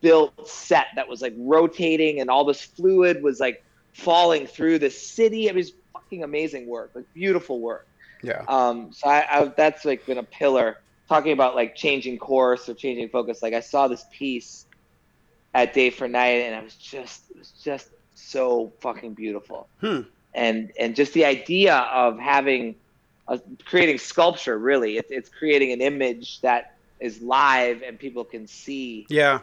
built set that was like rotating and all this fluid was like falling through the city. It was fucking amazing work, like beautiful work. Yeah. Um, so I, I that's like been a pillar. Talking about like changing course or changing focus. Like I saw this piece at Day for Night, and I was just it was just so fucking beautiful. Hmm. And and just the idea of having a, creating sculpture. Really, it's it's creating an image that is live and people can see Yeah.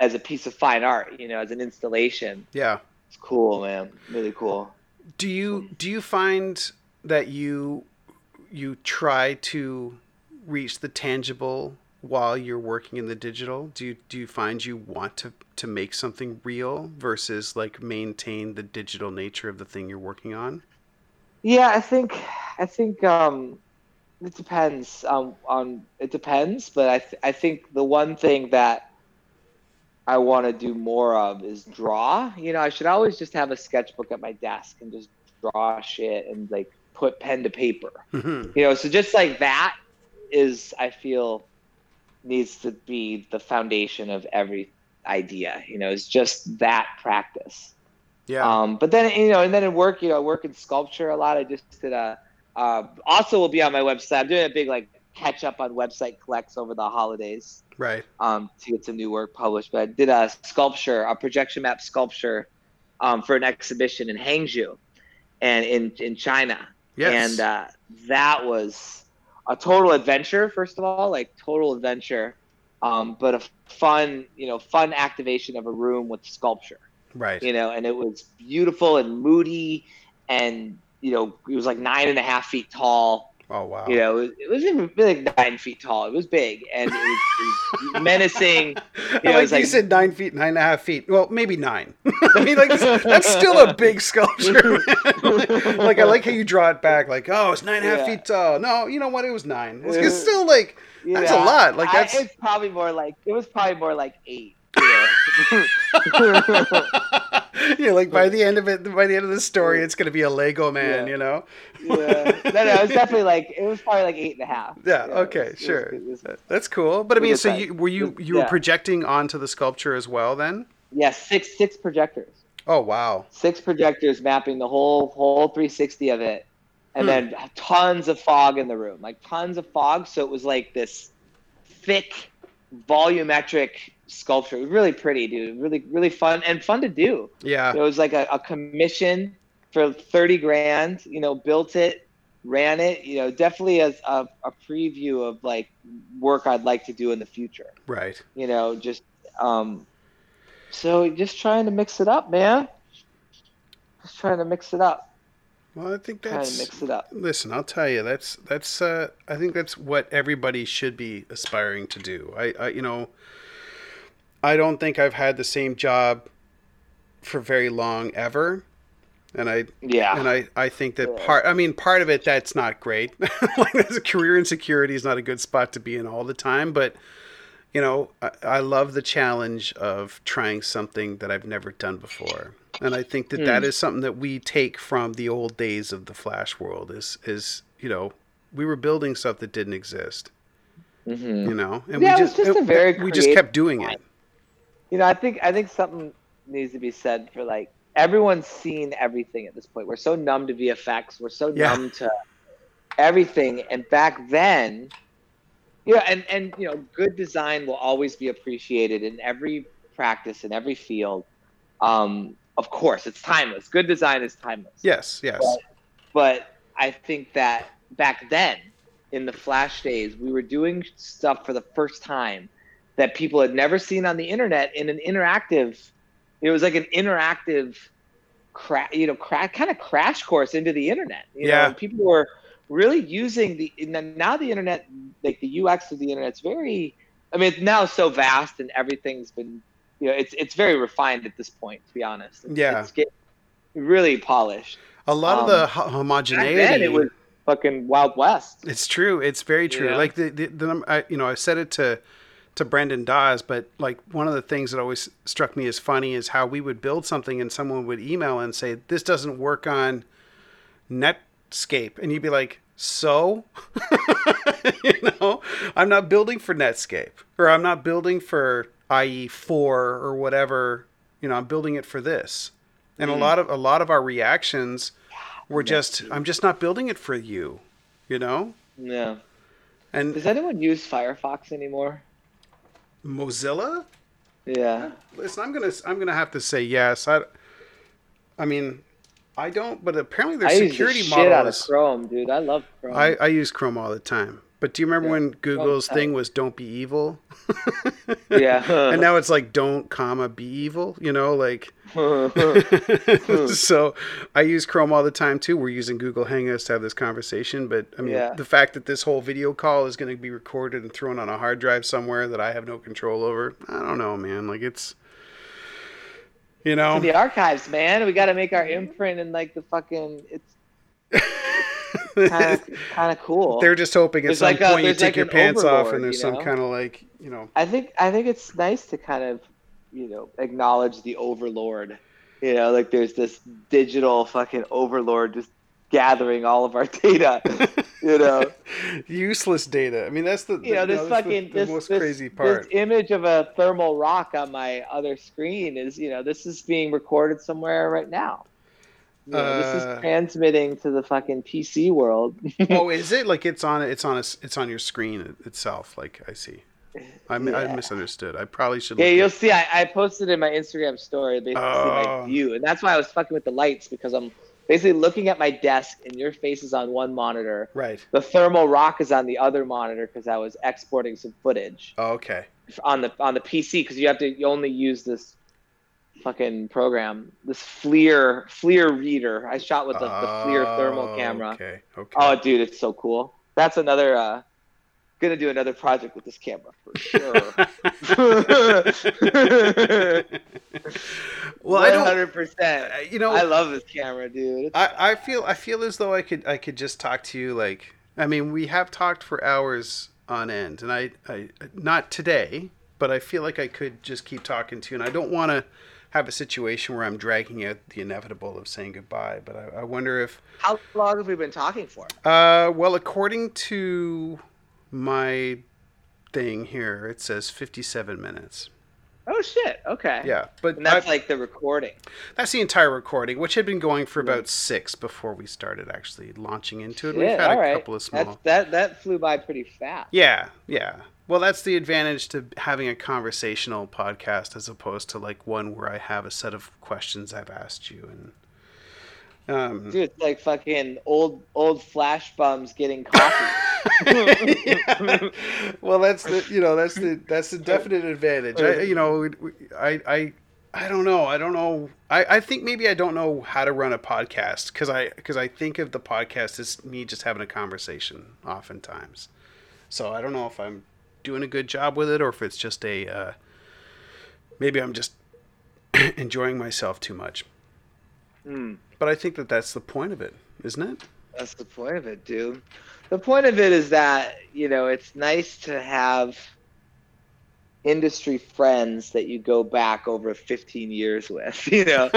as a piece of fine art. You know, as an installation. Yeah. It's cool, man. Really cool. Do you do you find that you you try to reach the tangible while you're working in the digital? Do you do you find you want to to make something real versus like maintain the digital nature of the thing you're working on? Yeah, I think I think um, it depends um, on it depends, but I th- I think the one thing that I want to do more of is draw. You know, I should always just have a sketchbook at my desk and just draw shit and like put pen to paper. Mhm. You know, so just like that is I feel needs to be the foundation of every idea. You know, it's just that practice. Yeah. Um, but then you know, and then in work, you know, I work in sculpture a lot. I just did a. Uh, also, will be on my website. I'm doing a big like catch up on website collects over the holidays right. um, to get some new work published. But I did a sculpture, a projection map sculpture, um, for an exhibition in Hangzhou, and in in China. Yes. And uh, that was a total adventure. First of all, like total adventure, um, but a fun, you know, fun activation of a room with sculpture right. you know, and it was beautiful and moody, and you know, it was like nine and a half feet tall. Oh wow. You know, it, it was even like nine feet tall. It was big and it was, it was menacing. I know, like it's you like- said nine feet, nine and a half feet. Well, maybe nine. I mean, like that's, still a big sculpture. like I like how you draw it back. Like, oh, it's nine and a half Yeah. feet tall. No, you know what? It was nine. It's, it's still like You That's a lot, like, I- that's- it's probably more like it was probably more like eight. Yeah, like by the end of it, by the end of the story, it's gonna be a Lego man, Yeah. you know? yeah. No, no, it was definitely like it was probably like eight and a half. Yeah. it okay. was- it was sure. it was. That's cool. But I mean, so you were you you were Yeah. projecting onto the sculpture as well then? Yeah, six six projectors. Oh wow. six projectors mapping the whole whole 360 of it and Hmm. then tons of fog in the room like tons of fog so it was like this thick volumetric sculpture it was really pretty dude really really fun and fun to do Yeah. it was like a, a commission for 30 grand you know built it ran it you know definitely as a, a preview of like work i'd like to do in the future Right. you know just um so just trying to mix it up man just trying to mix it up Well, I think trying to that's. mix it up Listen, I'll tell you, that's that's. Uh, I think that's what everybody should be aspiring to do. I, I, you know, I don't think I've had the same job for very long ever, and I yeah and I, I think that Yeah. part I mean part of it that's not great. like there's a career insecurity is not a good spot to be in all the time, but you know, I, I love the challenge of trying something that I've never done before. And I think that that Hmm. is something that we take from the old days of the flash world is is, you know, we were building stuff that didn't exist, Mhm. you know. And Yeah, it we was just a very we just kept doing it. You know i think i think something needs to be said for like everyone's seen everything at this point. We're so numb to vfx we're so Yeah. numb to everything. And back then you know and and you know good design will always be appreciated in every practice in every field. Um of course it's timeless. Good design is timeless. Yes, yes. Well, but I think that back then, in the Flash days, we were doing stuff for the first time that people had never seen on the internet in an interactive. It was like an interactive, cra- you know, cra- kind of crash course into the internet. You Yeah. know, people were really using the and then now the internet, like the UX of the internet's very. I mean, it's now so vast and everything's been, you know, it's it's very refined at this point. To be honest, It's- Yeah. it's getting really polished. A lot of um, the ho- Back homogeneity it was fucking Wild West. It's true. It's very true. Yeah. Like the, the, the I, you know, I said it to to Brendan Dawes, but like one of the things that always struck me as funny is how we would build something and someone would email and say, "This doesn't work on Netscape," and you'd be like, "So." you know, I'm not building for Netscape, or I'm not building for IE4 or whatever. You know, I'm building it for this. And a hmm. lot of a lot of our reactions were just, "I'm just not building it for you." You know, Yeah. and Does anyone use Firefox anymore? Mozilla. Yeah. Listen, I'm gonna I'm gonna have to say yes. I, I mean, I don't, but apparently their I use the security shit out model of. Chrome, dude. I love Chrome. I, I use Chrome all the time. But do you remember Yeah, when oh, Google's tight. thing was "Don't be evil"? yeah. and now it's like "Don't comma be evil." You know, like. so I use Chrome all the time too. We're using Google Hangouts to have this conversation, but I mean, Yeah. the fact that this whole video call is going to be recorded and thrown on a hard drive somewhere that I have no control over, I don't know, man. Like it's, you know, the archives, man. We got to make our imprint and like the fucking. It's kind of cool. they're just hoping at There's some like a- point you take like your an pants off and there's some know? kind of like, you know, I think I think it's nice to kind of, you know, acknowledge the overlord. You know, like there's this digital fucking overlord just gathering all of our data. You know. useless data. I mean, that's the you know, the- this the- fucking the, this, most this, crazy part. this image of a thermal rock on my other screen is, you know, this is being recorded somewhere right now. This Uh, is transmitting to the fucking PC world. oh, is it like it's on it's on a, it's on your screen itself? Like I see. I, mi- I misunderstood. I probably should. yeah, you'll at- see. I, I posted in my Instagram story basically Oh. my view, and that's why I was fucking with the lights because I'm basically looking at my desk and your face is on one monitor. Right. The thermal rock is on the other monitor because I was exporting some footage. Oh, okay. on the on the PC because you have to you only use this fucking program, this FLIR FLIR reader. I shot with the, the FLIR thermal Oh, camera. Okay. Okay. Oh, dude, it's so cool. That's another. uh Gonna do another project with this camera for sure. well, I don't. hundred percent. uh, You know, I love this camera, dude. It's, I, I feel I feel as though I could I could just talk to you like I mean we have talked for hours on end and I, I not today but I feel like I could just keep talking to you and I don't want to have a situation where I'm dragging out the inevitable of saying goodbye. But I, I wonder if How long have we been talking for? uh, well, according to my thing here, it says 57 minutes. Oh shit. Okay. Yeah, but And that's I- like the recording. that's the entire recording, which had been going for about six before we started actually launching into it. We've had a right. couple of small. That's, that that flew by pretty fast. Yeah, yeah. Well, that's the advantage to having a conversational podcast as opposed to like one where I have a set of questions I've asked you and. Um, Dude, it's like fucking old old flash bums getting coffee. Yeah. Well, that's the you know that's the that's the definite advantage. I, you know, I I I don't know. I don't know. I, I think maybe I don't know how to run a podcast because I because I think of the podcast as me just having a conversation oftentimes. So I don't know if I'm doing a good job with it or if it's just a uh, maybe I'm just enjoying myself too much. Hmm. But I think that that's the point of it, isn't it? That's the point of it, dude. The point of it is that, you know, it's nice to have industry friends that you go back over 15 years with, you know,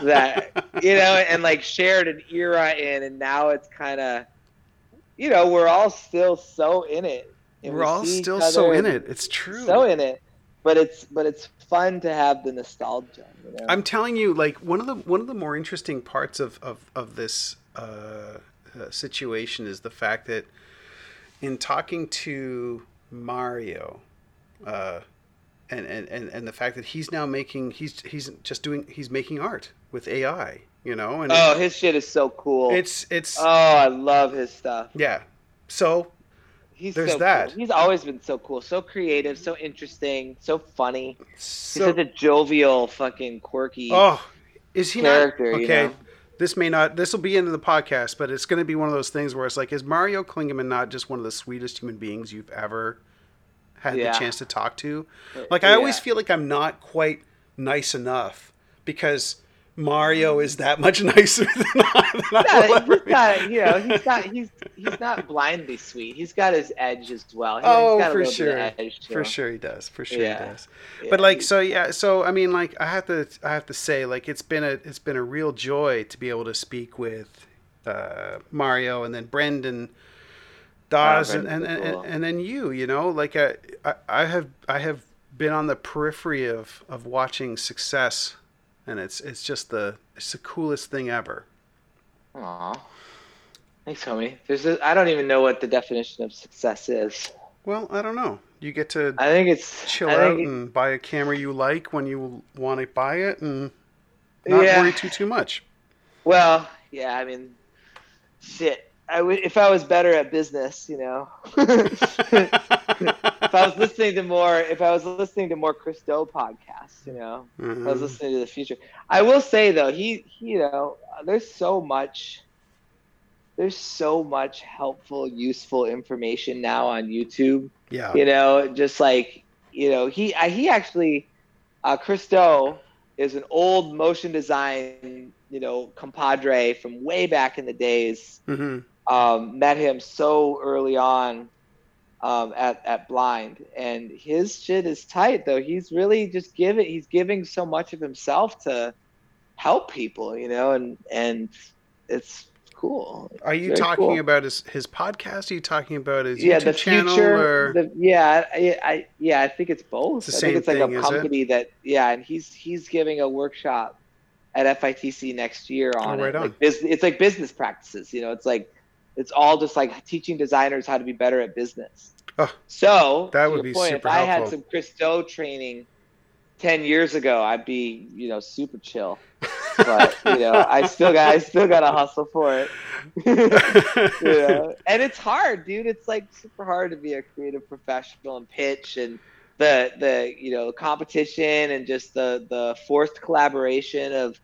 that, you know, and like shared an era in, and now it's kind of, you know, we're all still so in it. And We're we all still so in it. It's true. So in it. But it's but it's fun to have the nostalgia. You know? I'm telling you, like one of the one of the more interesting parts of of of this uh, uh, situation is the fact that in talking to Mario, uh, and, and and and the fact that he's now making he's he's just doing he's making art with AI, you know, and oh, his shit is so cool. it's it's oh, I love his stuff. yeah. So He's There's so that. Cool. He's always been so cool, so creative, so interesting, so funny. He's such a jovial, fucking quirky. oh, is he character, not you okay? know? This may not. This will be into the podcast, but it's going to be one of those things where it's like, is Mario Klingemann not just one of the sweetest human beings you've ever had Yeah. the chance to talk to? Uh, like, I always feel like I'm not quite nice enough because Mario is that much nicer than I, than I will Yeah, ever he's got, you know, he's got, he's he's not blindly sweet. He's got his edge as well. He- Oh, he's got for little sure, edge for sure he does. For sure Yeah. he does. Yeah, but like so yeah so i mean like i have to i have to say like it's been a it's been a real joy to be able to speak with uh mario and then brendan dawes and, and, Brendan's and, and then you you know like I, I i have i have been on the periphery of of watching success and it's it's just the it's the coolest thing ever Aw. Thanks, homie. There's a, I don't even know what the definition of success is. well i don't know you get to I think it's chill I out it- and buy a camera you like when you want to buy it and not Yeah. worry too too much Well, yeah, I mean, shit. I would if I was better at business, you know. if I was listening to more, if I was listening to more Chris Do podcasts, you know, if I was Mhm. listening to the future. I will say though, he, he, you know, there's so much, there's so much helpful, useful information now on YouTube. yeah You know, just like you know, he, I, he actually, uh, Chris Do is an old motion design, you know, compadre from way back in the days hmm um, met him so early on um, at at Blind, and his shit is tight though. He's really just giving. He's giving so much of himself to help people, you know, and and it's cool. Are you talking cool. about his his podcast? Are you talking about his yeah, YouTube the channel? future. or The, yeah, I, I yeah, I think it's both. It's I think it's like thing, a it? company that yeah, and he's he's giving a workshop at FITC next year on Oh, right it. on. Like it's like business practices. You know, it's like it's all just like teaching designers how to be better at business. Oh, so that would be point, super If I had helpful. some Chris Do training ten years ago, I'd be you know super chill. But you know, I still got I still got to hustle for it. you know? and it's hard dude it's like super hard to be a creative professional and pitch and the the you know competition and just the the forced collaboration of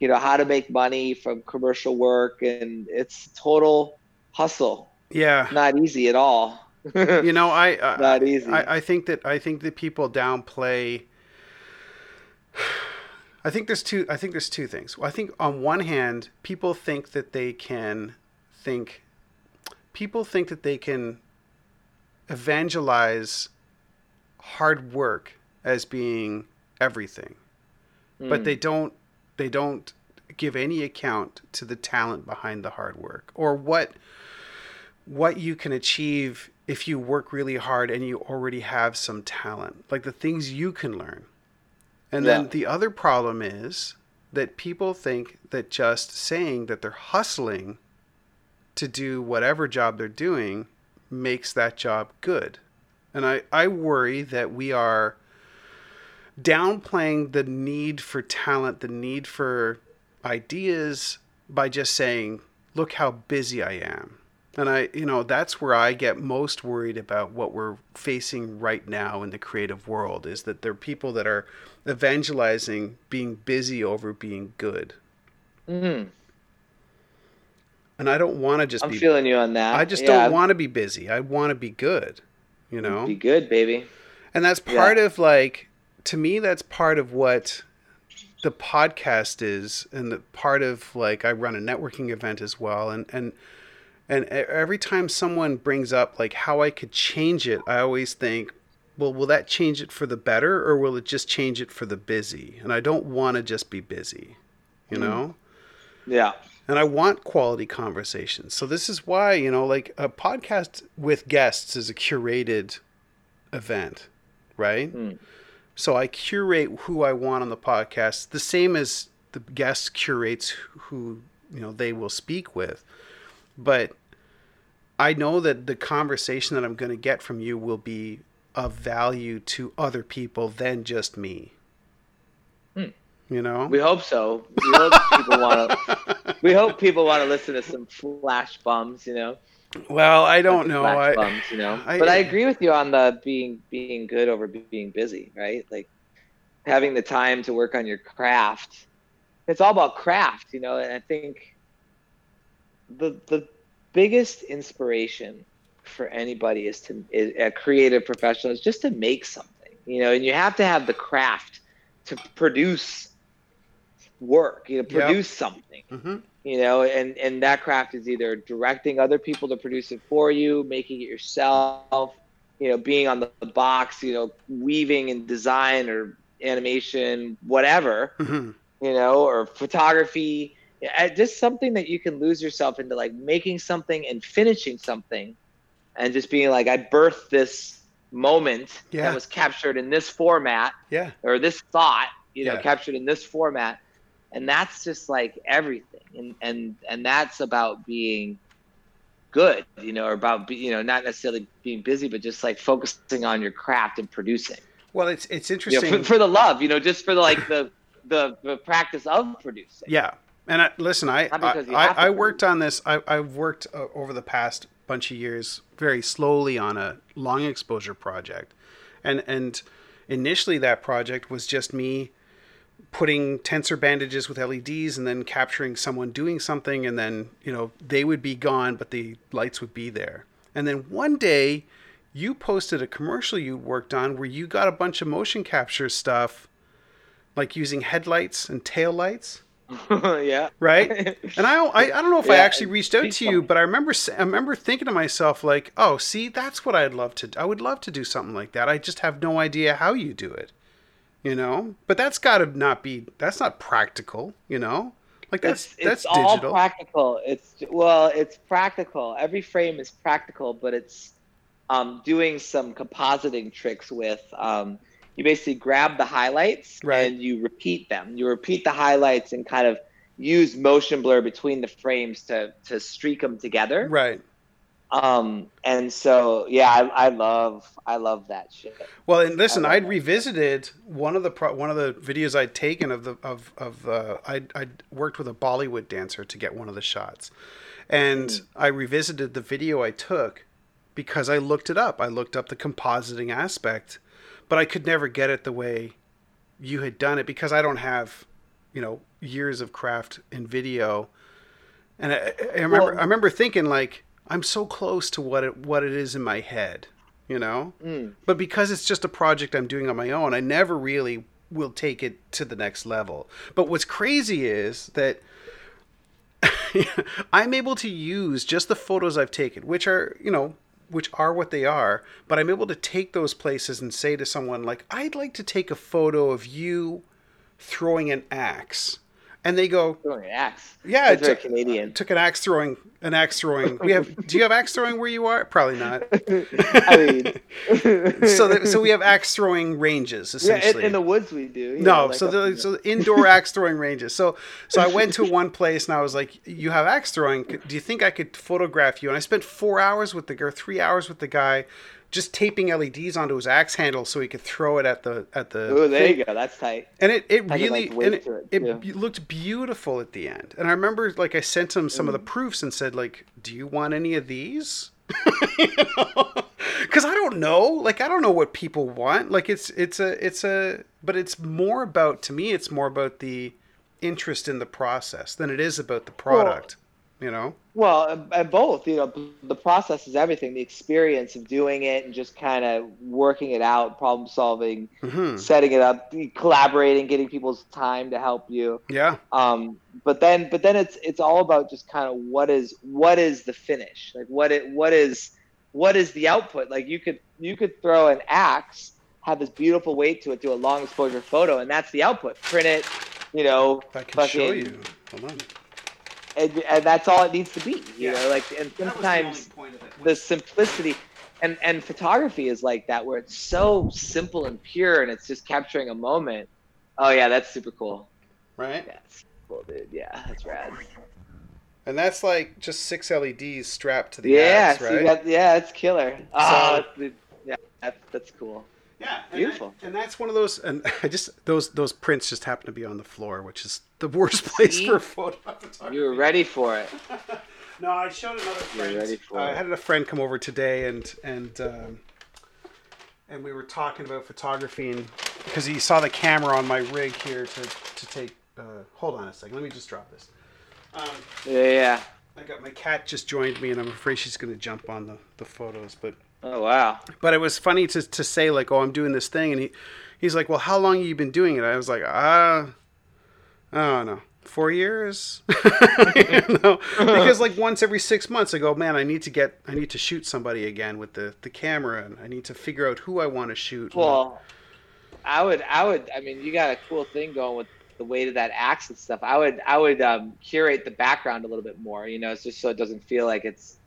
you know how to make money from commercial work and it's total hustle yeah, not easy at all you know, I I, not easy I I think that I think that people downplay. I think there's two. I think there's two things. I think on one hand, people think that they can think. People think that they can evangelize hard work as being everything, but hmm. they don't they don't give any account to the talent behind the hard work or what what you can achieve if you work really hard and you already have some talent like the things you can learn and Yeah. then the other problem is that people think that just saying that they're hustling to do whatever job they're doing makes that job good. And I, I worry that we are downplaying the need for talent, the need for ideas by just saying, look how busy I am. And I, you know, that's where I get most worried about what we're facing right now in the creative world is that there are people that are evangelizing being busy over being good. Mhm. And I don't want to just I'm be feeling you on that. I just Yeah, don't want to be busy. I want to be good, you know? Be good, baby. And that's part of like to me that's part of what the podcast is and the part of like I run a networking event as well and and and every time someone brings up like how I could change it, I always think, well, will that change it for the better or will it just change it for the busy? And I don't want to just be busy, you know? Yeah. and I want quality conversations. So this is why, you know, like a podcast with guests is a curated event, right? Mm. So I curate who I want on the podcast, the same as the guest curates who, you know, they will speak with. But I know that the conversation that I'm going to get from you will be of value to other people than just me. Hmm. You know? We hope so. We hope people want to. We hope people want to listen to some flash bums, you know. well, I don't know. I, bums, you know. I- but I agree with you on the being being good over being busy, right? Like having the time to work on your craft. It's all about craft, you know. And I think the the biggest inspiration for anybody is to is a creative professional is just to make something, you know. And you have to have the craft to produce work, you know, Yep. produce something Mhm. you know and and that craft is either directing other people to produce it for you making it yourself you know being on the box you know weaving and design or animation whatever Mhm. you know or photography just something that you can lose yourself into like making something and finishing something and just being like i birthed this moment Yeah. that was captured in this format Yeah. or this thought, you know, Yeah. captured in this format. And that's just like everything. And and and that's about being good, you know, or about be, you know, not necessarily being busy, but just like focusing on your craft and producing. Well, it's it's You know, interesting. for, for the love, you know, just for the like the the, the practice of producing. yeah, and I, listen, I I, because you have to I, I worked on this. I I've worked uh, over the past bunch of years very slowly on a long exposure project, and and initially that project was just me putting tensor bandages with LEDs and then capturing someone doing something and then you know they would be gone but the lights would be there. And then one day you posted a commercial you worked on where you got a bunch of motion capture stuff like using headlights and tail lights yeah. right and I, I i don't know if i actually reached out to you but i remember i remember thinking to myself like oh see that's what i'd love to i would love to do something like that i just have no idea how you do it you know but that's got to not be that's not practical you know like that's it's, that's it's all practical. It's well, it's practical. Every frame is practical, but it's um, doing some compositing tricks with. Um, you basically grab the highlights Right. and you repeat them. You repeat the highlights and kind of use motion blur between the frames to to streak them together. right Um, and so yeah, I, I love I love that shit. Well, and listen, I'd that. revisited one of the pro- one of the videos I'd taken of the of of uh, I I worked with a Bollywood dancer to get one of the shots, and Mm. I revisited the video I took because I looked it up. I looked up the compositing aspect, but I could never get it the way you had done it because I don't have, you know, years of craft in video. And I, I remember Well- I remember thinking like I'm so close to what it what it is in my head, you know? Mm. But because it's just a project I'm doing on my own, I never really will take it to the next level. But what's crazy is that I'm able to use just the photos I've taken, which are, you know, which are what they are, but I'm able to take those places and say to someone like, "I'd like to take a photo of you throwing an axe, and they go, Throwing an axe. "Yeah, That's very took- Canadian. Took an axe throwing, an axe throwing. We have. do you have axe throwing where you are? Probably not. I mean, so, that, so we have axe throwing ranges yeah, in, essentially. in the woods we do. no, know, like so the so indoor axe throwing ranges. So so I went to one place and I was like, "You have axe throwing? Do you think I could photograph you?" And I spent four hours with the or three hours with the guy, just taping LEDs onto his axe handle so he could throw it at the at the. Oh, there thing. you go. That's tight. And it, it really like, and it, it, it looked beautiful at the end. And I remember like I sent him some of Mm. the proofs and said like, "Do you want any of these?" Because I don't know, like I don't know what people want. Like it's it's a it's a, but it's more about to me. It's more about the interest in the process than it is about the product. You know. Well, uh, uh, both. You know, the process is everything. The experience of doing it and just kind of working it out, problem solving, hmm setting it up, collaborating, getting people's time to help you. Yeah. Um, but then, but then it's it's all about just kind of what is what is the finish? Like what it what is what is the output? Like you could you could throw an axe, have this beautiful weight to it, do a long exposure photo, and that's the output. Print it, you know, If I can show you. Hold on. And, and that's all it needs to be. You Yeah. know, like and sometimes it. the simplicity and and photography is like that where it's so simple and pure and it's just capturing a moment oh yeah that's super cool right? yeah that's cool dude yeah that's rad And that's like just six LEDs strapped to the yeah so right? you got, yeah it's killer oh that's, yeah that's, that's cool Yeah, and Beautiful. and that's one of those. And I just those those prints just happen to be on the floor, which is the worst place See? for photo photography. you were ready for it No, I showed another friend. You're ready for I it. had a friend come over today, and and um, and we were talking about photography, and because he saw the camera on my rig here to to take. Uh, hold on a second. Let me just drop this. Um, yeah yeah I got my cat just joined me, and I'm afraid she's going to jump on the, the photos, but oh wow. But it was funny to, to say like oh i'm doing this thing and he he's like well how long have you been doing it? I was like ah i don't know. Four years? You know? because like once every six months i go man i need to get i need to shoot somebody again with the, the camera and i need to figure out who i want to shoot well i would i would i mean you got a cool thing going with the weight of that axe and stuff. I would i would um, curate the background a little bit more you know it's just so it doesn't feel like it's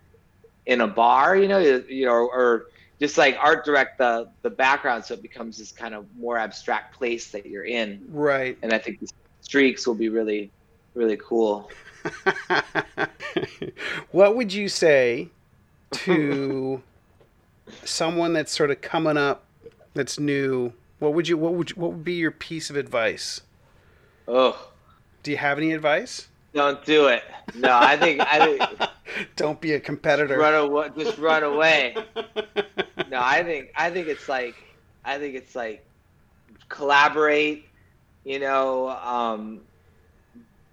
in a bar you know you, know or just like art direct the the background so it becomes this kind of more abstract place that you're in. Right. And i think the streaks will be really really cool. What would you say to someone that's sort of coming up that's new? What would you what would you, what would be your piece of advice? Oh do you have any advice don't do it. No i think i think don't be a competitor. Run away just run away. No i think i think it's like i think it's like collaborate you know um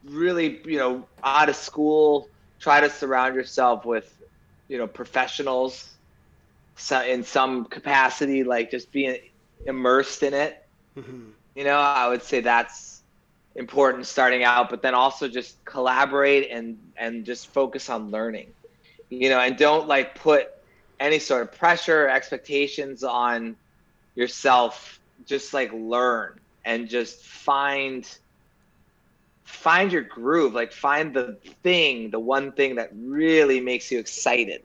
really you know out of school try to surround yourself with you know professionals so in some capacity like just being immersed in it. Mhm. you know i would say that's important starting out but then also just collaborate and and just focus on learning you know and don't like put any sort of pressure or expectations on yourself. Just like learn and just find find your groove like find the thing the one thing that really makes you excited.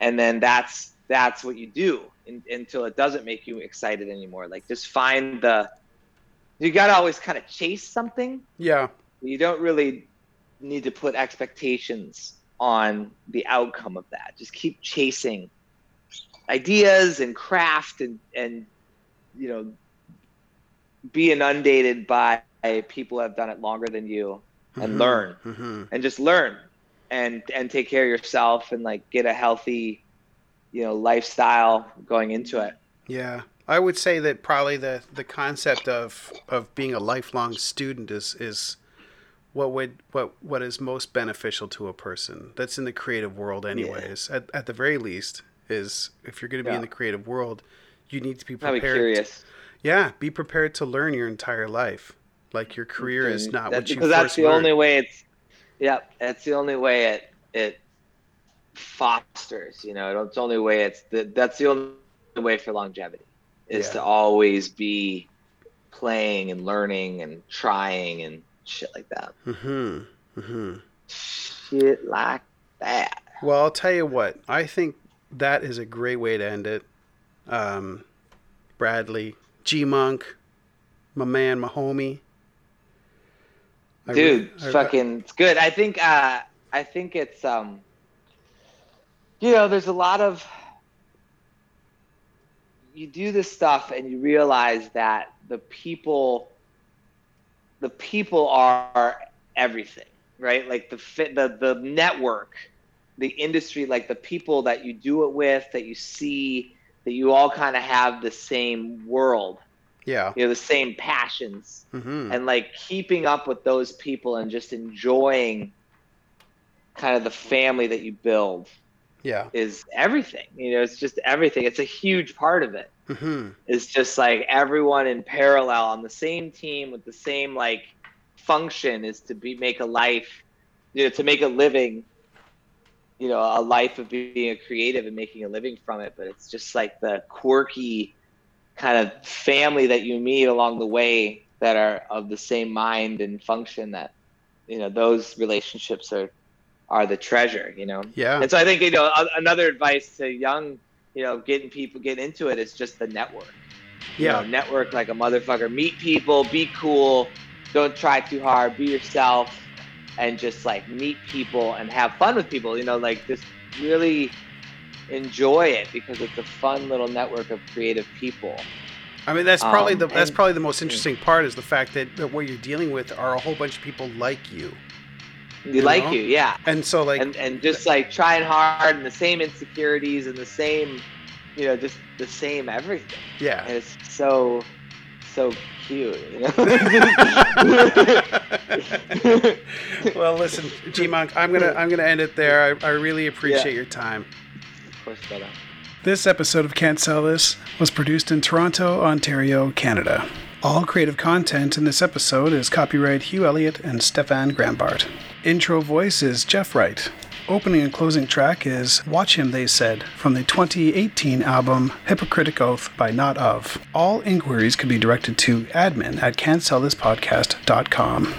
And then that's that's what you do in, until it doesn't make you excited anymore. Like just find the you got to always kind of chase something. Yeah. You don't really need to put expectations on the outcome of that. Just keep chasing ideas and craft and and you know be inundated by people who have done it longer than you and Mhm. learn. Mhm. and just learn and and take care of yourself and like get a healthy you know lifestyle going into it. Yeah i would say that probably the the concept of of being a lifelong student is is what would what what is most beneficial to a person that's in the creative world anyways. At, at the very least is if you're going to be in the creative world you need to be prepared curious. Yeah be prepared to learn your entire life. Like your career is mm-hmm. not that- what you because that's the learned. only way it's yeah that's the only way it it fosters you know it's the only way it's the, that's the only way for longevity is Yeah. to always be playing and learning and trying and shit like that. Mm-hmm. Mm-hmm. Shit like that. Well, I'll tell you what. I think that is a great way to end it. Um, Bradley, GMUNK, my man, my homie. I Dude, re- I- fucking it's good. I think uh I think it's um you know, there's a lot of you do this stuff and you realize that the people the people are everything, right? Like the fit the the network, the industry, like the people that you do it with, that you see, that you all kind of have the same world, yeah. you know, the same passions Mm-hmm. and like keeping up with those people and just enjoying kind of the family that you build Yeah. is everything you know it's just everything it's a huge part of it Mm-hmm. it's just like everyone in parallel on the same team with the same like function is to be make a life you know to make a living you know a life of being a creative and making a living from it but it's just like the quirky kind of family that you meet along the way that are of the same mind and function that you know those relationships are are the treasure you know Yeah. and so I think you know another advice to young, you know, getting people get into it is just the network. You Yeah. know, network like a motherfucker. Meet people, be cool, don't try too hard, be yourself, and just like meet people and have fun with people. You know, like just really enjoy it because it's a fun little network of creative people. I mean, that's probably Um, the that's and- probably the most interesting part is the fact that, that what you're dealing with are a whole bunch of people like you, You, You like know? you, yeah. and so like and and just like trying hard and the same insecurities and the same, you know, just the same everything. yeah. and it's so so cute you know? well, listen, GMUNK, I'm gonna I'm gonna end it there. I, I really appreciate Yeah. your time. of course brother This episode of Can't Sell This was produced in Toronto, Ontario, Canada. All creative content in this episode is copyright Hugh Elliott and Stefan Grambart. Intro voice is Jeff Wright. Opening and closing track is Watch Him, They Said from the 2018 album Hypocritic Oath by Not Of. All inquiries can be directed to admin at can'tsellthispodcast.com.